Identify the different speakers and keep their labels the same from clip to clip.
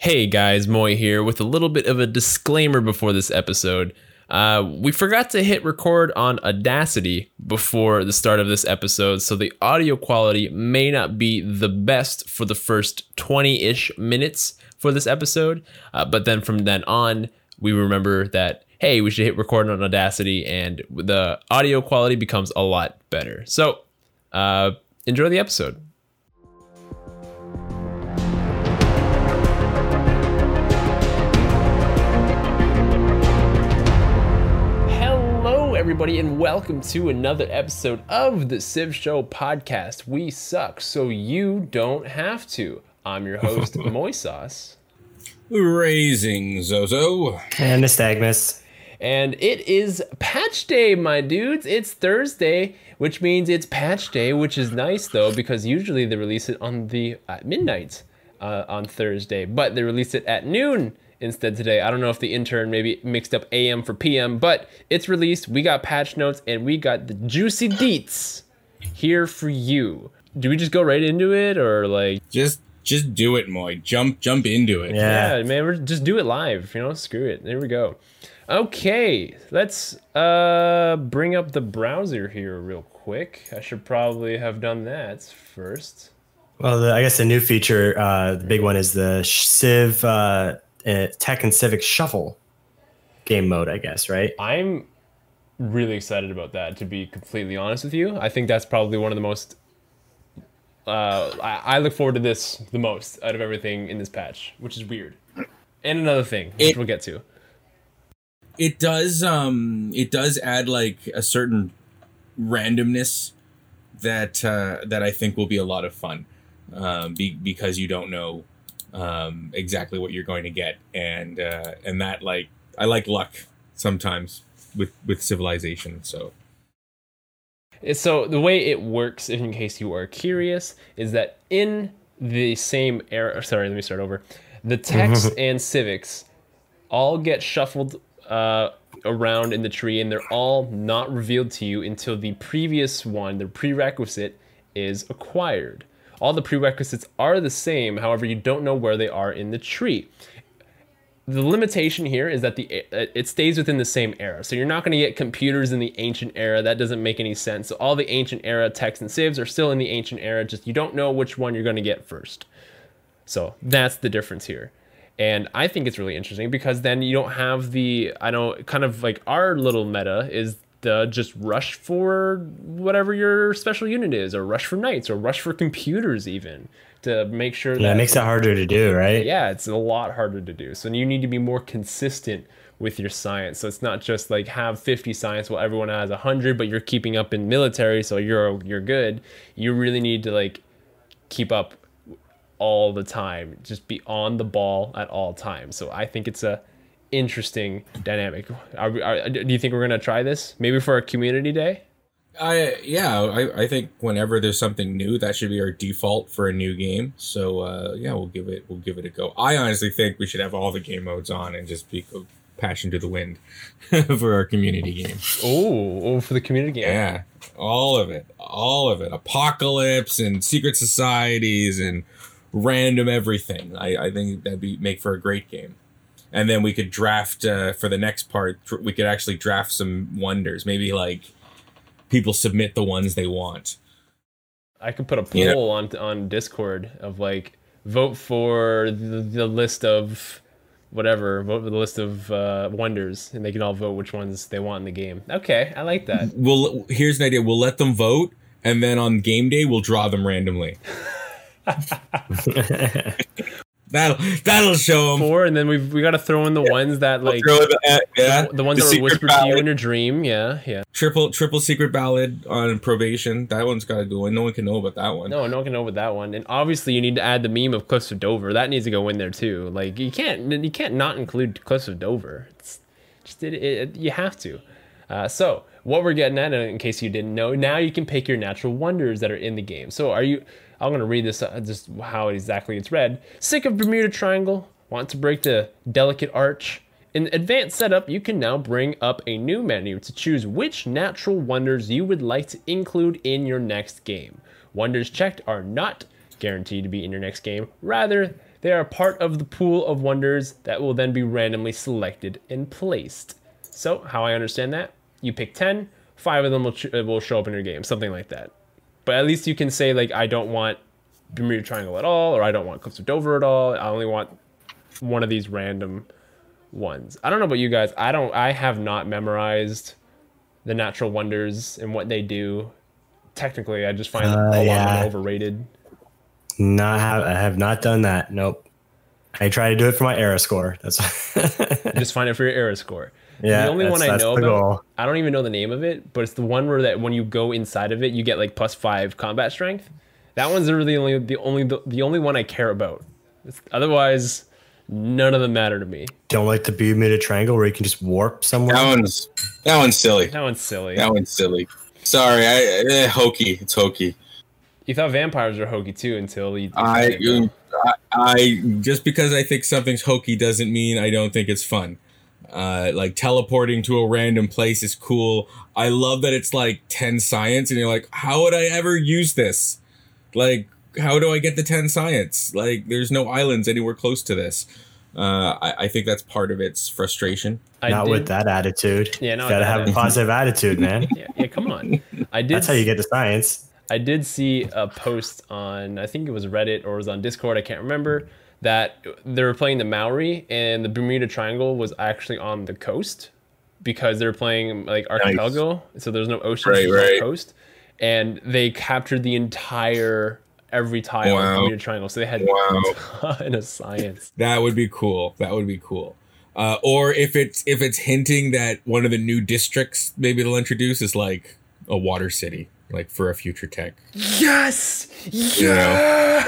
Speaker 1: Hey guys, Moy here with a little bit of a disclaimer before this episode. Uh, we forgot to hit record on Audacity before the start of this episode, so the audio quality may not be the best for the first 20 ish minutes for this episode. Uh, but then from then on, we remember that, hey, we should hit record on Audacity, and the audio quality becomes a lot better. So uh, enjoy the episode. Everybody, and welcome to another episode of the Civ Show podcast. We suck, so you don't have to. I'm your host, Moisos,
Speaker 2: Raising Zozo.
Speaker 3: And Nystagmus.
Speaker 1: and it is patch day, my dudes. It's Thursday, which means it's patch day, which is nice though, because usually they release it on the at midnight uh, on Thursday, but they release it at noon instead today. I don't know if the intern maybe mixed up AM for PM, but it's released. We got patch notes and we got the juicy deets here for you. Do we just go right into it or like
Speaker 2: Just just do it, Moy. Jump jump into it.
Speaker 3: Yeah.
Speaker 1: yeah, man, we're, just do it live, you know, screw it. There we go. Okay, let's uh bring up the browser here real quick. I should probably have done that first.
Speaker 3: Well, the, I guess the new feature, uh, the big one is the Civ uh, uh, Tech and Civic Shuffle game mode, I guess, right?
Speaker 1: I'm really excited about that to be completely honest with you. I think that's probably one of the most uh, I, I look forward to this the most out of everything in this patch, which is weird. And another thing, which
Speaker 2: It-
Speaker 1: we'll get to.
Speaker 2: It does um it does add like a certain randomness that uh that I think will be a lot of fun. Um be, because you don't know um exactly what you're going to get and uh and that like I like luck sometimes with with civilization so
Speaker 1: So the way it works, in case you are curious, is that in the same era. Sorry, let me start over. The techs and civics all get shuffled uh, around in the tree, and they're all not revealed to you until the previous one, the prerequisite, is acquired. All the prerequisites are the same, however, you don't know where they are in the tree the limitation here is that the it stays within the same era. So you're not going to get computers in the ancient era. That doesn't make any sense. So all the ancient era techs and civs are still in the ancient era. Just you don't know which one you're going to get first. So that's the difference here. And I think it's really interesting because then you don't have the I know kind of like our little meta is the just rush for whatever your special unit is or rush for knights or rush for computers even to make sure
Speaker 3: Yeah,
Speaker 1: that
Speaker 3: it makes it harder to do, right?
Speaker 1: yeah, it's a lot harder to do. So you need to be more consistent with your science. So it's not just like have 50 science while everyone has 100, but you're keeping up in military, so you're you're good. You really need to like keep up all the time. Just be on the ball at all times. So I think it's a interesting dynamic. Are, we- are, do you think we're gonna try this? Maybe for a community day?
Speaker 2: I yeah, I, I think whenever there's something new, that should be our default for a new game. So uh, yeah, we'll give it we'll give it a go. I honestly think we should have all the game modes on and just be passion to the wind for our community game.
Speaker 1: Oh, oh, for the community game.
Speaker 2: Yeah, all of it, all of it. Apocalypse and secret societies and random everything. I, I think that'd be make for a great game. And then we could draft uh, for the next part. We could actually draft some wonders. Maybe like people submit the ones they want.
Speaker 1: I could put a
Speaker 2: Yeah.
Speaker 1: poll on on Discord of like vote for the, the list of whatever, vote for the list of uh, wonders, and they can all vote which ones they want in the game. Okay, I like that.
Speaker 2: We'll here's an idea. We'll let them vote, and then on game day we'll draw them randomly. that'll that'll show them.
Speaker 1: Four, and then we we got to throw in the ones that like
Speaker 2: Throw the, yeah,
Speaker 1: the ones
Speaker 2: the
Speaker 1: that were whispered to you in your dream. Yeah, yeah.
Speaker 2: triple triple secret ballad on probation. That one's got to go in. No one can know about that one.
Speaker 1: No, no one can know with that one. And obviously, you need to add the meme of Cliffs of Dover. That needs to go in there too. Like you can't you can't not include Cliffs of Dover. It's just it, it, you have to. Uh, so what we're getting at, in case you didn't know, now you can pick your natural wonders that are in the game. So are you? I'm gonna read this uh, just how exactly it's read. Sick of Bermuda Triangle? Want to break the delicate arch? In advanced setup, you can now bring up a new menu to choose which natural wonders you would like to include in your next game. Wonders checked are not guaranteed to be in your next game. Rather, They are part of the pool of wonders that will then be randomly selected and placed. So, how I understand that, you pick 10, five of them will, ch- uh, will show up in your game, something like that. But at least you can say, like, I don't want Bermuda Triangle at all, or I don't want Cliffs of Dover at all. I only want one of these random ones. I don't know about you guys. I don't. I have not memorized the natural wonders and what they do. Technically, I just find
Speaker 3: Uh,
Speaker 1: a lot of
Speaker 3: yeah.
Speaker 1: them overrated.
Speaker 3: Not have I have not done that. Nope. I try to do it for my era score. That's
Speaker 1: I just find it for your era score.
Speaker 3: Yeah,
Speaker 1: the only
Speaker 3: that's-
Speaker 1: one I know about,
Speaker 3: goal.
Speaker 1: I don't even know the name of it, but it's the one where that when you go inside of it, you get like plus five combat strength. That one's really the only the only the, the only one I care about. It's, otherwise, none of them matter to me.
Speaker 3: don't like the Bermuda Triangle where you can just warp somewhere.
Speaker 2: That one's that one's silly.
Speaker 1: That one's silly.
Speaker 2: That one's silly. Sorry, I eh, hokey. It's hokey.
Speaker 1: You thought vampires were hokey too until you.
Speaker 2: I, I, I just because I think something's hokey doesn't mean I don't think it's fun. Uh, like teleporting to a random place is cool. I love that it's like ten science, and you're like, how would I ever use this? Like, how do I get the ten science? Like, there's no islands anywhere close to this. Uh, I, I think that's part of its frustration.
Speaker 1: I
Speaker 3: not
Speaker 1: did,
Speaker 3: with that attitude.
Speaker 1: Yeah, not
Speaker 3: you gotta have a positive attitude, man.
Speaker 1: Yeah, yeah, come on. I did.
Speaker 3: That's how you get to science.
Speaker 1: I did see a post on I think it was Reddit or it was on Discord, I can't remember, that they were playing the Maori and the Bermuda Triangle was actually on the coast because they were playing like archipelago, so there's no ocean,
Speaker 2: Right, right.
Speaker 1: coast, and they captured the entire every tile of the
Speaker 2: Wow.
Speaker 1: Bermuda Triangle, so they had
Speaker 2: Wow.
Speaker 1: a ton of science.
Speaker 2: That would be cool. That would be cool. Uh, or if it's if it's hinting that one of the new districts maybe they'll introduce is like a water city, like for a future tech.
Speaker 1: Yes,
Speaker 2: You know.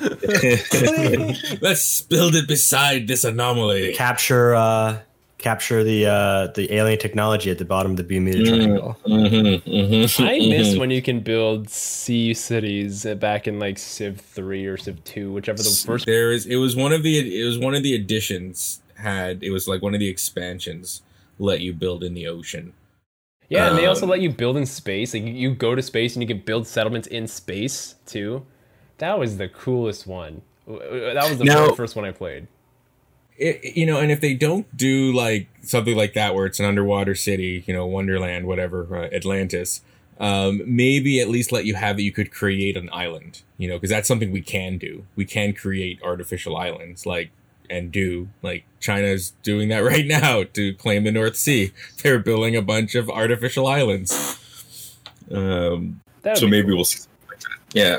Speaker 2: Let's build it beside this anomaly.
Speaker 3: Capture uh capture the uh the alien technology at the bottom of the Bermuda
Speaker 1: Mm.
Speaker 3: Triangle.
Speaker 2: Mm-hmm, mm-hmm,
Speaker 1: I miss when you can build sea cities back in like Civ three or Civ two, whichever the first
Speaker 2: There is. It was one of the. It was one of the additions. Had it was like one of the expansions let you build in the ocean.
Speaker 1: Yeah, and they also
Speaker 2: Um,
Speaker 1: let you build in space. Like you, you go to space and you can build settlements in space too. That was the coolest one. That was the
Speaker 2: Now-
Speaker 1: first one I played.
Speaker 2: it, you know, and if they don't do like something like that, where it's an underwater city, you know, Wonderland, whatever, uh, Atlantis, um, maybe at least let you have that you could create an island, you know, because that's something we can do. We can create artificial islands, like and do like China's doing that right now to claim the North Sea. They're building a bunch of artificial islands. Um, so maybe we'll see something like that. Yeah.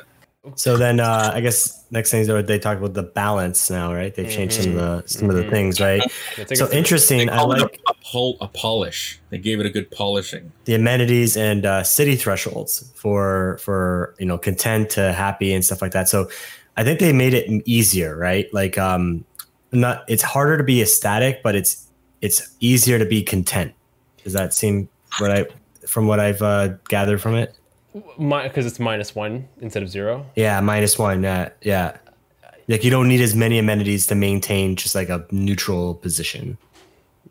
Speaker 3: So then uh I guess next thing is they talk about the balance now, right? They've changed some of the some of the things, right? So interesting. I like
Speaker 2: a, a, pol- a polish. They gave it a good polishing.
Speaker 3: the amenities and uh, city thresholds for for you know content to happy and stuff like that. So I think they made it easier, right? Like um, not it's harder to be ecstatic, but it's it's easier to be content. Does that seem what I from what I've uh, gathered from it?
Speaker 1: because it's minus one instead of zero.
Speaker 3: Yeah, minus one. Yeah, yeah. Like you don't need as many amenities to maintain just like a neutral position.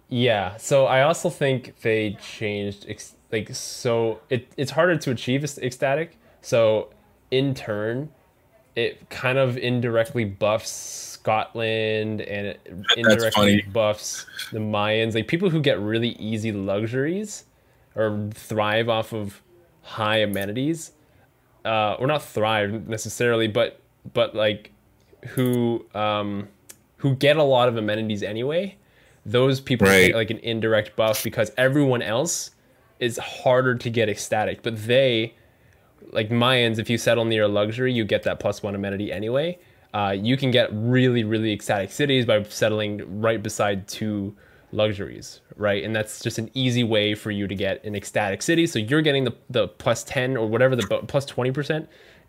Speaker 1: Yeah. So I also think they changed like so it it's harder to achieve ecstatic. So in turn, it kind of indirectly buffs Scotland and it indirectly buffs the Mayans. Like people who get really easy luxuries or thrive off of high amenities, uh, or not thrive necessarily, but but like who um, who get a lot of amenities anyway. Those people
Speaker 2: Right.
Speaker 1: get like an indirect buff because everyone else is harder to get ecstatic, but they like Mayans, if you settle near a luxury, you get that plus one amenity anyway. Uh, you can get really, really ecstatic cities by settling right beside two luxuries, right? And that's just an easy way for you to get an ecstatic city. So you're getting the, the plus 10 or whatever, the plus 20%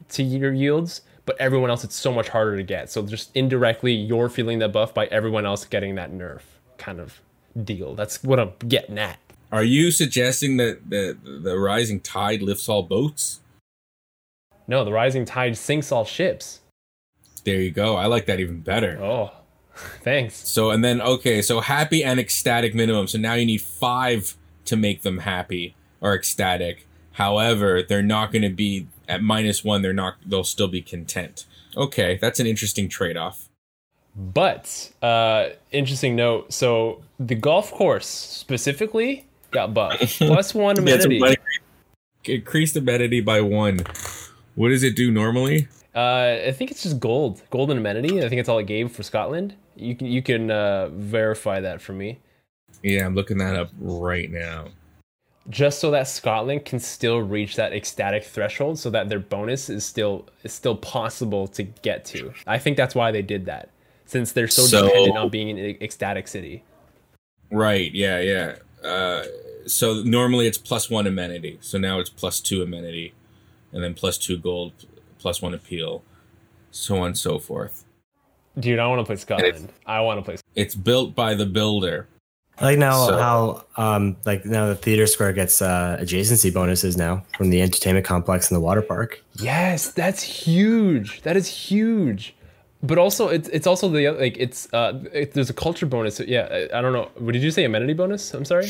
Speaker 1: to your yields, but everyone else, it's so much harder to get. So just indirectly, you're feeling that buff by everyone else getting that nerf kind of deal. That's what I'm getting at.
Speaker 2: Are you suggesting that the the rising tide lifts all boats?
Speaker 1: No, the rising tide sinks all ships.
Speaker 2: There you go. I like that even better.
Speaker 1: Oh, thanks.
Speaker 2: So and then okay, so happy and ecstatic minimum. So now you need five to make them happy or ecstatic. However, they're not going to be at minus one. They're not. They'll still be content. Okay, that's an interesting trade off.
Speaker 1: But uh, interesting note. So the golf course specifically got buffed. Plus one
Speaker 2: Yeah,
Speaker 1: amenity.
Speaker 2: increased amenity by one. What does it do normally?
Speaker 1: Uh, I think it's just gold, golden amenity. I think it's all it gave for Scotland. You can you can uh, verify that for me,
Speaker 2: Yeah, I'm looking that up right now.
Speaker 1: just so that Scotland can still reach that ecstatic threshold, so that their bonus is still is still possible to get to. I think that's why they did that, since they're so,
Speaker 2: So-
Speaker 1: dependent on being an ecstatic city.
Speaker 2: Right. Yeah. Yeah. Uh, so normally it's plus one amenity. So now it's plus two amenity, and then plus two gold, plus one appeal, so on and so forth.
Speaker 1: Dude, I want to play Scotland. I want to play.
Speaker 2: It's built by the builder.
Speaker 3: I like now
Speaker 2: So-
Speaker 3: how um like now the theater square gets uh adjacency bonuses now from the entertainment complex and the water park.
Speaker 1: Yes, that's huge. That is huge. But also, it's it's also the like it's uh it, there's a culture bonus. Yeah, I, I don't know. What did you say? Amenity bonus? I'm sorry.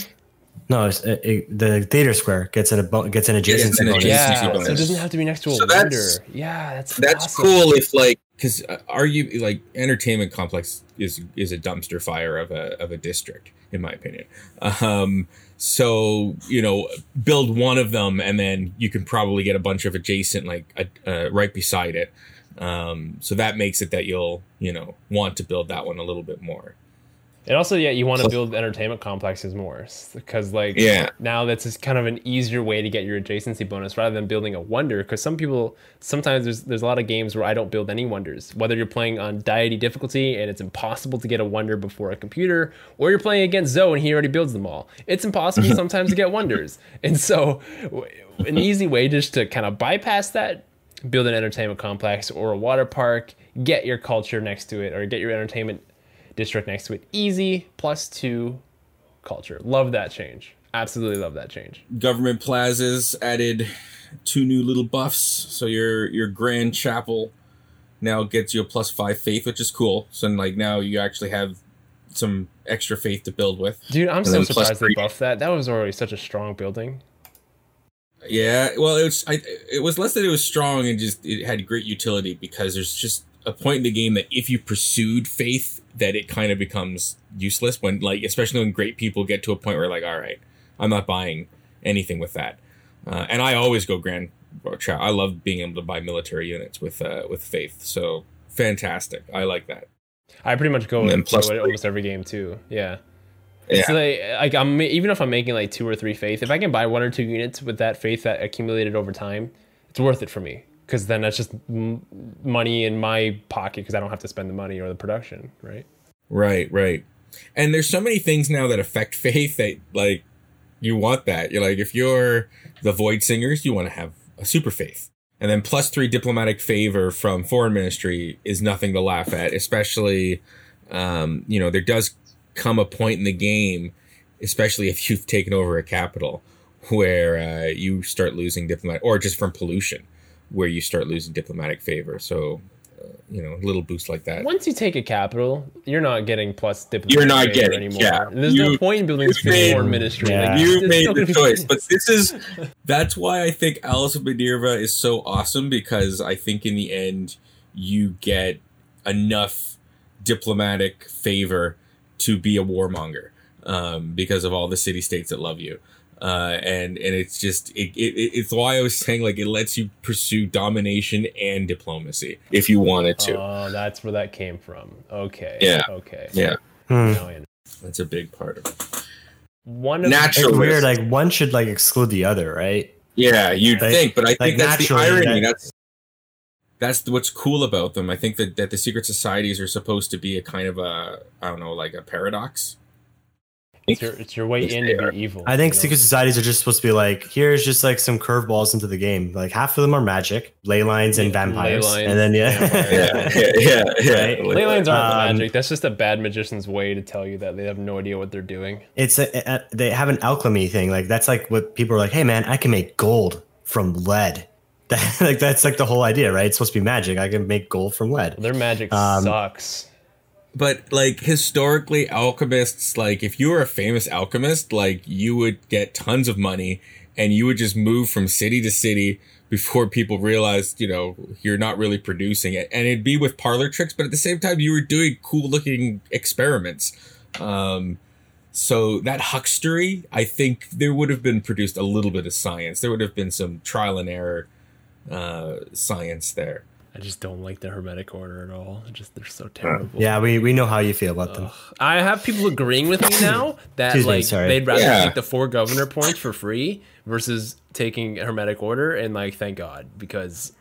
Speaker 3: No, it's, it, it, the theater square gets an a bo- gets an
Speaker 2: Gets
Speaker 3: adjacency bonus.
Speaker 2: adjacency
Speaker 1: Yeah, so it doesn't have to be next to a
Speaker 2: So
Speaker 1: wonder.
Speaker 2: that's-
Speaker 1: Yeah, that's
Speaker 2: That's
Speaker 1: awesome.
Speaker 2: cool if like because are you like entertainment complex is is a dumpster fire of a of a district in my opinion. Um, so you know build one of them and then you can probably get a bunch of adjacent like uh, uh, right beside it. Um, so that makes it that you'll you know want to build that one a little bit more.
Speaker 1: And also, yeah, you want to build entertainment complexes more because, like,
Speaker 2: Yeah.
Speaker 1: now that's just kind of an easier way to get your adjacency bonus rather than building a wonder. Because some people sometimes there's there's a lot of games where I don't build any wonders. Whether you're playing on deity difficulty and it's impossible to get a wonder before a computer, or you're playing against Zoe and he already builds them all. It's impossible sometimes to get wonders. And so, an easy way just to kind of bypass that build an entertainment complex or a water park, get your culture next to it, or get your entertainment district next to it. Easy plus two culture. Love that change. Absolutely love that change.
Speaker 2: Government plazas added two new little buffs. So your your grand chapel now gets you a plus five faith, which is cool. So like now you actually have some extra faith to build with.
Speaker 1: Dude, I'm so surprised they buffed that. That was already such a strong building.
Speaker 2: Yeah, well, it was I, it was less that it was strong and just it had great utility because there's just a point in the game that if you pursued faith, that it kind of becomes useless when like especially when great people get to a point where like, all right, I'm not buying anything with that. Uh, and I always go grand. Tra- I love being able to buy military units with uh, with faith. So fantastic. I like that.
Speaker 1: I pretty much go
Speaker 2: And then plus
Speaker 1: it almost every game too. Yeah.
Speaker 2: Yeah.
Speaker 1: It's like, like I'm even if I'm making like two or three faith, if I can buy one or two units with that faith that accumulated over time, it's worth it for me because then that's just m- money in my pocket because I don't have to spend the money or the production, right?
Speaker 2: Right, right. And there's so many things now that affect faith that like you want that. You're like if you're the Void Singers, you want to have a super faith. And then plus three diplomatic favor from foreign ministry is nothing to laugh at, especially um, you know, there does come a point in the game, especially if you've taken over a capital, where uh, you start losing diplomatic or just from pollution, where you start losing diplomatic favor. So uh, you know, a little boost like that.
Speaker 1: Once you take a capital, you're not getting plus diplomatic
Speaker 2: You're not
Speaker 1: favor
Speaker 2: getting-
Speaker 1: anymore.
Speaker 2: yeah.
Speaker 1: There's no point in building
Speaker 2: you
Speaker 1: this
Speaker 2: made-
Speaker 1: foreign ministry.
Speaker 3: Yeah.
Speaker 1: Like,
Speaker 2: you
Speaker 1: there's
Speaker 2: made
Speaker 1: still
Speaker 2: the choice but this is that's why i think Owls of Minerva is so awesome because i think in the end you get enough diplomatic favor to be a warmonger um, because of all the city states that love you uh, and and it's just it, it, it's why I was saying like it lets you pursue domination and diplomacy if you wanted to.
Speaker 1: Oh, that's where that came from. Okay.
Speaker 2: Yeah.
Speaker 1: Okay.
Speaker 2: yeah,
Speaker 3: Hmm.
Speaker 1: Now I know.
Speaker 2: that's a big part of it.
Speaker 1: One of
Speaker 2: Natural.
Speaker 3: Weird. Like one should like exclude the other, right?
Speaker 2: Yeah, you'd
Speaker 3: Like-
Speaker 2: think, but I
Speaker 3: like
Speaker 2: think that's the irony.
Speaker 3: that-
Speaker 2: That's that's what's cool about them. I think that, that the secret societies are supposed to be a kind of a I don't know, like a paradox.
Speaker 1: It's your, it's your way
Speaker 2: Yes,
Speaker 1: in
Speaker 2: they
Speaker 1: to be evil.
Speaker 3: I think
Speaker 1: you know?
Speaker 3: secret societies are just supposed to be like, here's just like some curveballs into the game. Like half of them are magic, ley lines, and vampires,
Speaker 1: lines,
Speaker 3: and then yeah,
Speaker 1: vampires.
Speaker 2: Yeah, yeah, yeah, yeah.
Speaker 3: Right?
Speaker 1: Ley lines aren't
Speaker 3: Um,
Speaker 1: magic. That's just a bad magician's way to tell you that they have no idea what they're doing.
Speaker 3: it's a, a, they have an alchemy thing. Like that's like what people are like. Hey man, I can make gold from lead. That, like that's like the whole idea, right? It's supposed to be magic. I can make gold from lead.
Speaker 1: Their magic
Speaker 3: Um,
Speaker 1: sucks.
Speaker 2: But like historically, alchemists, like if you were a famous alchemist, like you would get tons of money and you would just move from city to city before people realized, you know, you're not really producing it. And it'd be with parlor tricks, but at the same time, you were doing cool looking experiments. Um, so that huckstery, I think there would have been produced a little bit of science. There would have been some trial and error uh, science there.
Speaker 1: I just don't like the Hermetic Order at all. Just they're so terrible.
Speaker 3: Yeah, we, we know how you feel about them.
Speaker 1: I have people agreeing with me now that
Speaker 3: Excuse me,
Speaker 1: like
Speaker 3: sorry.
Speaker 1: they'd rather
Speaker 2: Yeah.
Speaker 1: take the four governor points for free versus taking Hermetic Order, and like thank God because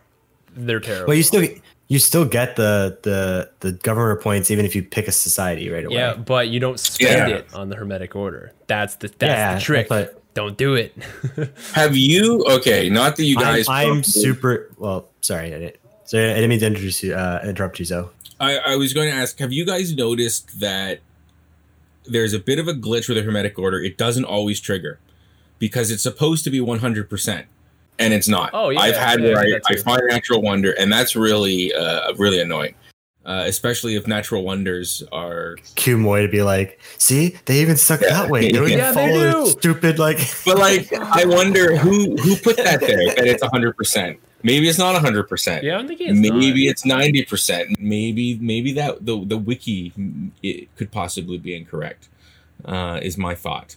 Speaker 1: they're terrible.
Speaker 3: But you still you still get the the the governor points even if you pick a society right away.
Speaker 1: yeah, but you don't spend
Speaker 2: Yeah.
Speaker 1: it on the Hermetic Order. That's the that's
Speaker 3: Yeah,
Speaker 1: the trick.
Speaker 3: but-
Speaker 1: don't do it.
Speaker 2: Have you? Okay, not that you
Speaker 3: I'm,
Speaker 2: guys.
Speaker 3: I'm super well. Sorry, I didn't, I didn't mean to introduce you, uh, interrupt you. So
Speaker 2: I, I was going to ask, have you guys noticed that there's a bit of a glitch with the Hermetic Order? It doesn't always trigger because it's supposed to be 100%. And it's not.
Speaker 1: Oh, yeah,
Speaker 2: I've had
Speaker 1: yeah,
Speaker 2: where
Speaker 1: I
Speaker 2: I,
Speaker 1: did
Speaker 2: I find natural wonder, and that's really, uh, really annoying. Uh, especially if natural wonders are.
Speaker 3: Q Moy to be like, see, they even stuck
Speaker 2: Yeah.
Speaker 3: that way. They don't even
Speaker 1: Yeah, they
Speaker 3: follow their
Speaker 1: do.
Speaker 3: stupid like.
Speaker 2: But like, I wonder who who put that there that it's 100%. Maybe it's not 100%.
Speaker 1: yeah, I'm thinking it's
Speaker 2: maybe
Speaker 1: not.
Speaker 2: it's ninety percent. Maybe maybe that the the wiki mm, it could possibly be incorrect. Uh, is my thought,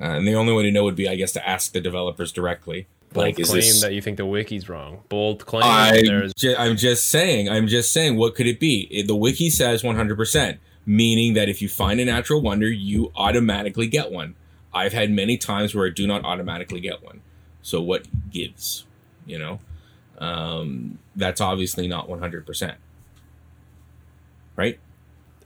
Speaker 2: uh, and the only way to know would be, I guess, to ask the developers directly.
Speaker 1: bold
Speaker 2: Like, is
Speaker 1: claim
Speaker 2: this?
Speaker 1: that you think the wiki's wrong. Bold claim.
Speaker 2: I
Speaker 1: There's
Speaker 2: ju- I'm just saying. I'm just saying. What could it be? It- the wiki says 100 percent, meaning that if you find a natural wonder, you automatically get one. I've had many times where I do not automatically get one. So what gives? You know, um, that's obviously not 100 percent, right?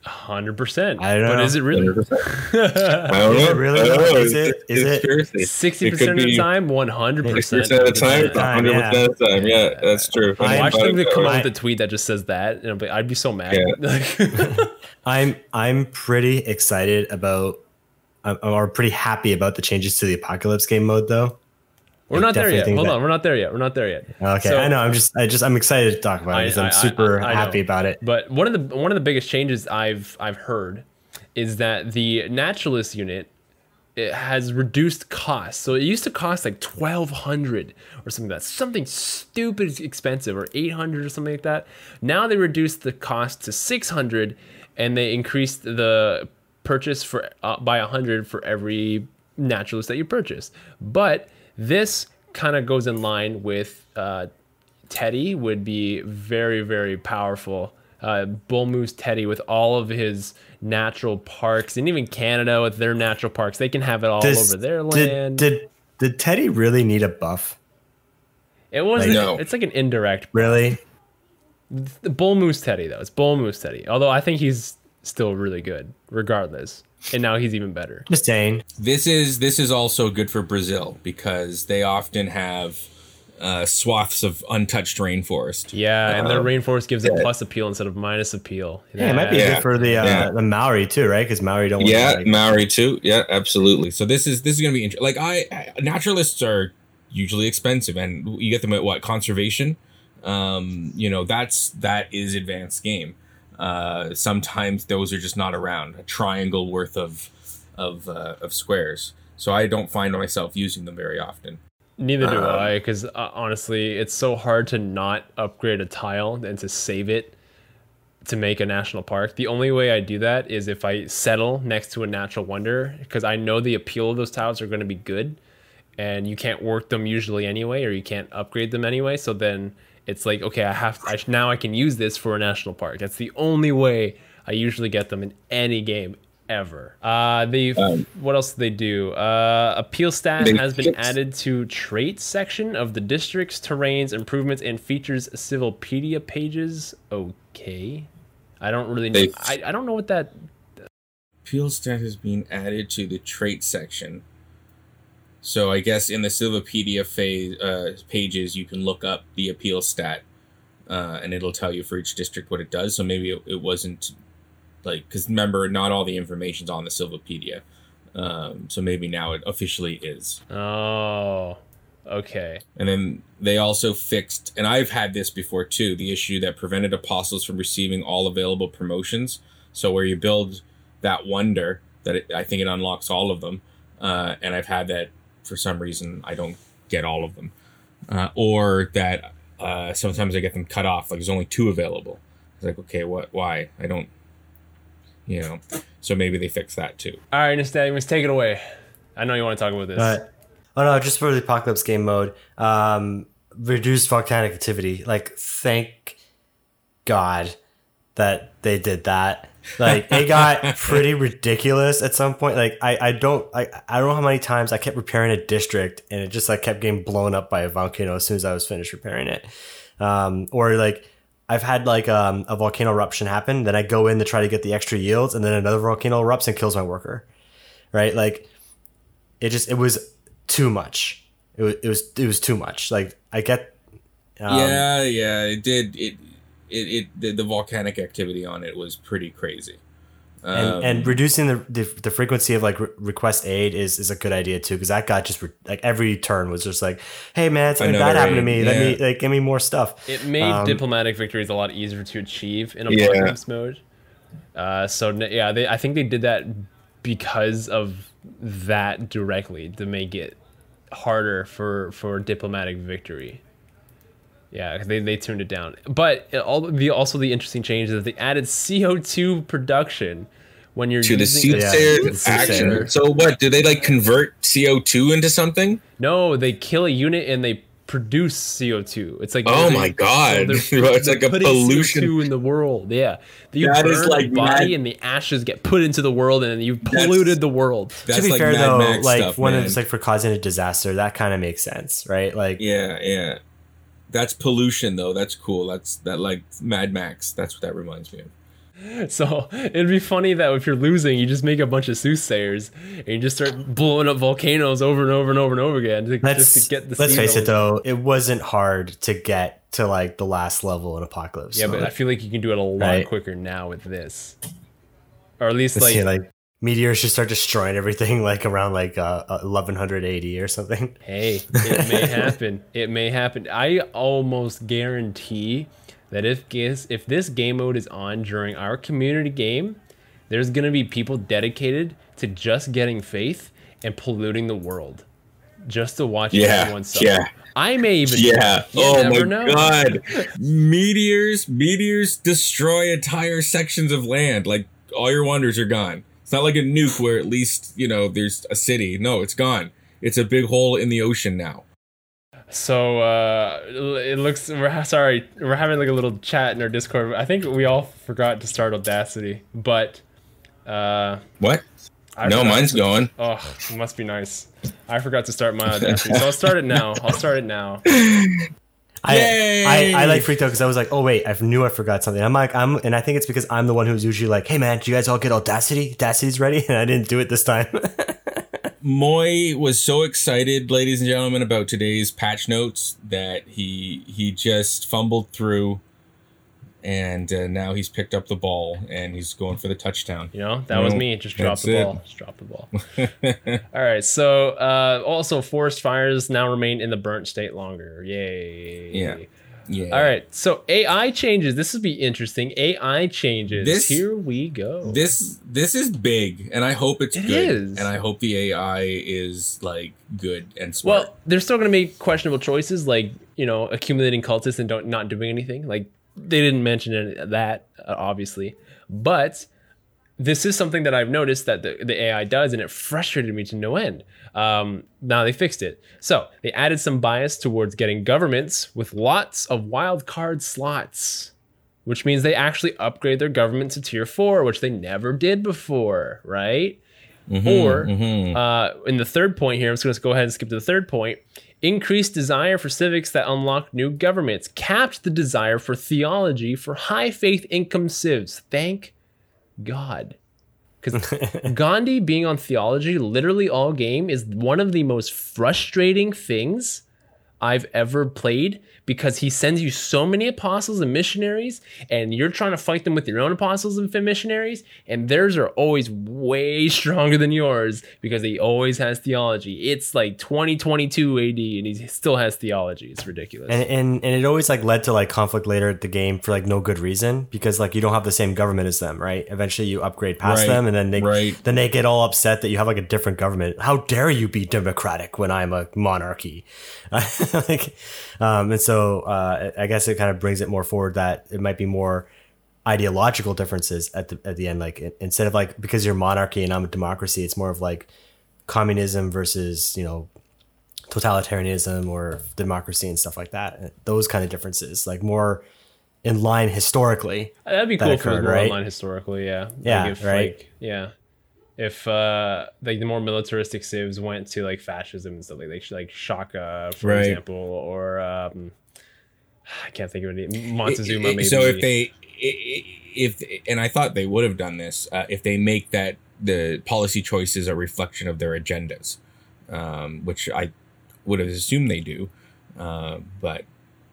Speaker 1: hundred percent.
Speaker 3: I don't
Speaker 1: But
Speaker 3: know.
Speaker 1: is it really?
Speaker 2: I don't
Speaker 3: Is it really?
Speaker 2: I don't know.
Speaker 3: Is it- is it-
Speaker 2: seriously?
Speaker 1: Sixty
Speaker 2: It could
Speaker 1: percent of the time, one hundred
Speaker 2: 60% of the time,
Speaker 3: time,
Speaker 2: 100
Speaker 3: yeah.
Speaker 2: percent of the time. Yeah, that's true.
Speaker 3: I-
Speaker 1: Watch them to come
Speaker 3: I-
Speaker 1: up with a tweet that just says that, and I'd be, I'd be so mad.
Speaker 3: I'm I'm pretty excited about, I'm- or pretty happy about the changes to the apocalypse game mode though.
Speaker 1: We're not there yet. Hold
Speaker 3: that-
Speaker 1: on, we're not there yet. We're not there yet.
Speaker 3: Okay,
Speaker 1: So-
Speaker 3: I know. I'm just I just I'm excited to talk about
Speaker 1: I-
Speaker 3: it because I'm
Speaker 1: I- I-
Speaker 3: super
Speaker 1: I
Speaker 3: happy about it.
Speaker 1: But one of the one of the biggest changes I've I've heard is that the naturalist unit it has reduced costs. So it used to cost like twelve hundred or something like that, something stupid expensive, or eight hundred or something like that. Now they reduced the cost to six hundred, and they increased the purchase for uh, by a hundred for every naturalist that you purchase. But this kind of goes in line with uh, Teddy would be very, very powerful. Uh, Bull Moose Teddy with all of his natural parks, and even Canada with their natural parks, they can have it all
Speaker 3: Does-
Speaker 1: over their
Speaker 3: did,
Speaker 1: land.
Speaker 3: did did Teddy really need a buff?
Speaker 1: it was
Speaker 2: No.
Speaker 1: it's like an indirect
Speaker 3: Really?
Speaker 1: the Bull Moose Teddy though. It's Bull Moose Teddy. Although I think he's still really good, regardless. And now he's even better.
Speaker 3: Just saying.
Speaker 2: This is this is also good for Brazil because they often have uh, swaths of untouched rainforest.
Speaker 1: Yeah, and their
Speaker 2: Um,
Speaker 1: rainforest gives it
Speaker 2: yeah.
Speaker 1: plus appeal instead of minus appeal.
Speaker 3: Yeah, it might be
Speaker 2: Yeah.
Speaker 3: good for the uh,
Speaker 2: Yeah.
Speaker 3: the Maori too, right? Because Maori don't.
Speaker 2: Yeah,
Speaker 3: Want to, like,
Speaker 2: Maori too. Yeah, absolutely. So this is this is gonna be interesting. Like I, I- naturalists are usually expensive, and you get them at what conservation. Um, you know that's that is advanced game. Uh, sometimes those are just not around. A triangle worth of of uh, of squares. So I don't find myself using them very often.
Speaker 1: Neither do
Speaker 2: Um,
Speaker 1: I, because uh, honestly, it's so hard to not upgrade a tile and to save it to make a national park. The only way I do that is if I settle next to a natural wonder, because I know the appeal of those tiles are going to be good, and you can't work them usually anyway, or you can't upgrade them anyway. So then it's like, okay, I have I, now I can use this for a national park. That's the only way I usually get them in any game ever. Uh, they
Speaker 2: Um,
Speaker 1: what else do they do? Uh, appeal stat has been
Speaker 2: fixed-
Speaker 1: added to traits section of the district's terrains, improvements, and features Civilopedia pages. Okay, I don't really know. I, I don't know what that.
Speaker 2: Appeal stat has been added to the trait section. So I guess in the Civilopedia phase, uh, pages, you can look up the appeal stat, uh, and it'll tell you for each district what it does. So maybe it, it wasn't like because remember, not all the information's on the Civilopedia. Um, so maybe now it officially is.
Speaker 1: Oh, okay.
Speaker 2: And then they also fixed, and I've had this before too, the issue that prevented apostles from receiving all available promotions. So where you build that wonder, that it, I think it unlocks all of them, uh, and I've had that for some reason I don't get all of them. uh, or that uh, sometimes I get them cut off. Like there's only two available. It's like okay, what? Why? I don't. You know, so maybe they fix that too.
Speaker 1: All right, Nystagmus, take it away. I know you want to talk about this.
Speaker 3: But oh no, just for the apocalypse game mode, um, reduced volcanic activity. Like, thank God that they did that. Like, it got pretty ridiculous at some point. Like, I, I don't I, I don't know how many times I kept repairing a district and it just like kept getting blown up by a volcano as soon as I was finished repairing it. Um, or like I've had like um, a volcano eruption happen, then I go in to try to get the extra yields, and then another volcano erupts and kills my worker. Right? Like it just it was too much. It was it was it was too much. Like I get um,
Speaker 2: yeah, yeah, it did. It it, it the, the volcanic activity on it was pretty crazy.
Speaker 3: and,
Speaker 2: Um,
Speaker 3: and reducing the, the the frequency of like re- request aid is is a good idea too because that got just re- like every turn was just like hey man something
Speaker 2: Another
Speaker 3: bad happened to
Speaker 2: aid,
Speaker 3: me let me
Speaker 2: yeah.
Speaker 3: like give me more stuff
Speaker 1: It made
Speaker 3: Um,
Speaker 1: diplomatic victories a lot easier to achieve in
Speaker 2: Yeah.
Speaker 1: mode. Uh, so yeah, they, I think they did that because of that directly to make it harder for for diplomatic victory. Yeah, they, they tuned it down. But it, all the also the interesting change is that they added CO two production when you're
Speaker 2: to the
Speaker 1: using a
Speaker 2: soothsayer
Speaker 3: Yeah,
Speaker 2: action.
Speaker 3: soothsayer.
Speaker 2: So what? Do they like convert CO two into something?
Speaker 1: No, they kill a unit and they produce CO2. It's like
Speaker 2: Oh
Speaker 1: they-
Speaker 2: my God.
Speaker 1: they're-
Speaker 2: It's
Speaker 1: they're
Speaker 2: like a pollution.
Speaker 1: CO2 in the world. Yeah, you
Speaker 2: That
Speaker 1: burn
Speaker 2: is like
Speaker 1: the body
Speaker 2: mad-
Speaker 1: and the ashes get put into the world and you've polluted the world.
Speaker 2: That's
Speaker 3: to be
Speaker 2: like
Speaker 3: fair
Speaker 2: Mad
Speaker 3: though
Speaker 2: Max
Speaker 3: like
Speaker 2: stuff,
Speaker 3: when
Speaker 2: man.
Speaker 3: it's like for causing a disaster that kind of makes sense right like
Speaker 2: yeah, yeah. That's pollution though. That's cool. That's that like Mad Max. That's what that reminds me of.
Speaker 1: So it'd be funny that if you're losing, you just make a bunch of soothsayers and you just start blowing up volcanoes over and over and over and over again to,
Speaker 3: let's
Speaker 1: just to get the.
Speaker 3: let's face it though it wasn't hard to get to like the last level in apocalypse
Speaker 1: Yeah, but. I feel like you can do it a lot
Speaker 3: Right.
Speaker 1: quicker now with this, or at least
Speaker 3: Let's
Speaker 1: like
Speaker 3: see, like meteors should start destroying everything like around like uh, 1180 or something
Speaker 1: Hey, it may happen. It may happen. I almost guarantee that if this, if this game mode is on during our community game, there's gonna be people dedicated to just getting faith and polluting the world, just to watch
Speaker 2: Yeah,
Speaker 1: everyone suffer.
Speaker 2: yeah.
Speaker 1: I may even.
Speaker 2: Yeah. Oh my
Speaker 1: know.
Speaker 2: god. meteors, meteors destroy entire sections of land. Like all your wonders are gone. Not like a nuke where at least, you know, there's a city. No, it's gone. It's a big hole in the ocean now.
Speaker 1: So uh, it looks. We're ha- sorry. We're having like a little chat in our Discord. I think we all forgot to start Audacity, but. Uh,
Speaker 2: What?
Speaker 1: I
Speaker 2: no, mine's
Speaker 1: to-
Speaker 2: going.
Speaker 1: Oh, it must be nice. I forgot to start my Audacity, so I'll start it now. I'll start it now.
Speaker 3: I, I, I like freaked out because I was like, oh wait, I knew I forgot something. I'm like, I'm, and I think it's because I'm the one who's usually like, hey man, do you guys all get Audacity? Audacity's ready, and I didn't do it this time.
Speaker 2: Moy was so excited, ladies and gentlemen, about today's patch notes that he he just fumbled through, and uh, now he's picked up the ball and he's going for the touchdown.
Speaker 1: You know, that was
Speaker 2: No,
Speaker 1: me. Just drop the
Speaker 2: it.
Speaker 1: ball. Just drop the ball. All right. So, uh, also, forest fires now remain in the burnt state longer. Yay.
Speaker 2: Yeah. Yeah.
Speaker 1: All right. So AI changes. This would be interesting. AI changes.
Speaker 2: This-
Speaker 1: Here we go.
Speaker 2: This this is big, and I hope it's
Speaker 1: It
Speaker 2: good.
Speaker 1: is.
Speaker 2: And I hope the AI is like good and smart.
Speaker 1: Well, they're still going to make questionable choices, like you know, accumulating cultists and don't not doing anything. Like they didn't mention any that, uh, obviously, but this is something that I've noticed that the, the AI does, and it frustrated me to no end. Um, now they fixed it, so they added some bias towards getting governments with lots of wild card slots. Which means they actually upgrade their government to tier four, which they never did before, right?
Speaker 2: Mhm,
Speaker 1: or
Speaker 2: mhm.
Speaker 1: uh, in the third point here, I'm just going to go ahead and skip to the third point. Increased desire for civics that unlock new governments, capped the desire for theology for high faith income civs. Thank God. Because Gandhi being on theology literally all game is one of the most frustrating things I've ever played because he sends you so many apostles and missionaries, and you're trying to fight them with your own apostles and missionaries, and theirs are always way stronger than yours because he always has theology. It's like 2022 AD, and he still has theology. It's ridiculous.
Speaker 3: and, and and it always like led to like conflict later at the game for like no good reason because like you don't have the same government as them, right? Eventually you upgrade past
Speaker 2: Right,
Speaker 3: them, and then they
Speaker 2: right.
Speaker 3: then they get all upset that you have like a different government. How dare you be democratic when I'm a monarchy? like, um, and so uh, I guess it kind of brings it more forward that it might be more ideological differences at the at the end. Like instead of like because you're monarchy and I'm a democracy, it's more of like communism versus you know totalitarianism or democracy and stuff like that. Those kind of differences, like more in line historically.
Speaker 1: That'd be cool for more right? in line historically. Yeah.
Speaker 3: Yeah. Like if, right.
Speaker 1: Like, yeah. If uh like the more militaristic civs went to like fascism and stuff like like like Shaka for right. example or um I can't think of any Montezuma maybe.
Speaker 2: So if they if and I thought they would have done this uh, if they make that the policy choices a reflection of their agendas, um, which I would have assumed they do. Uh, but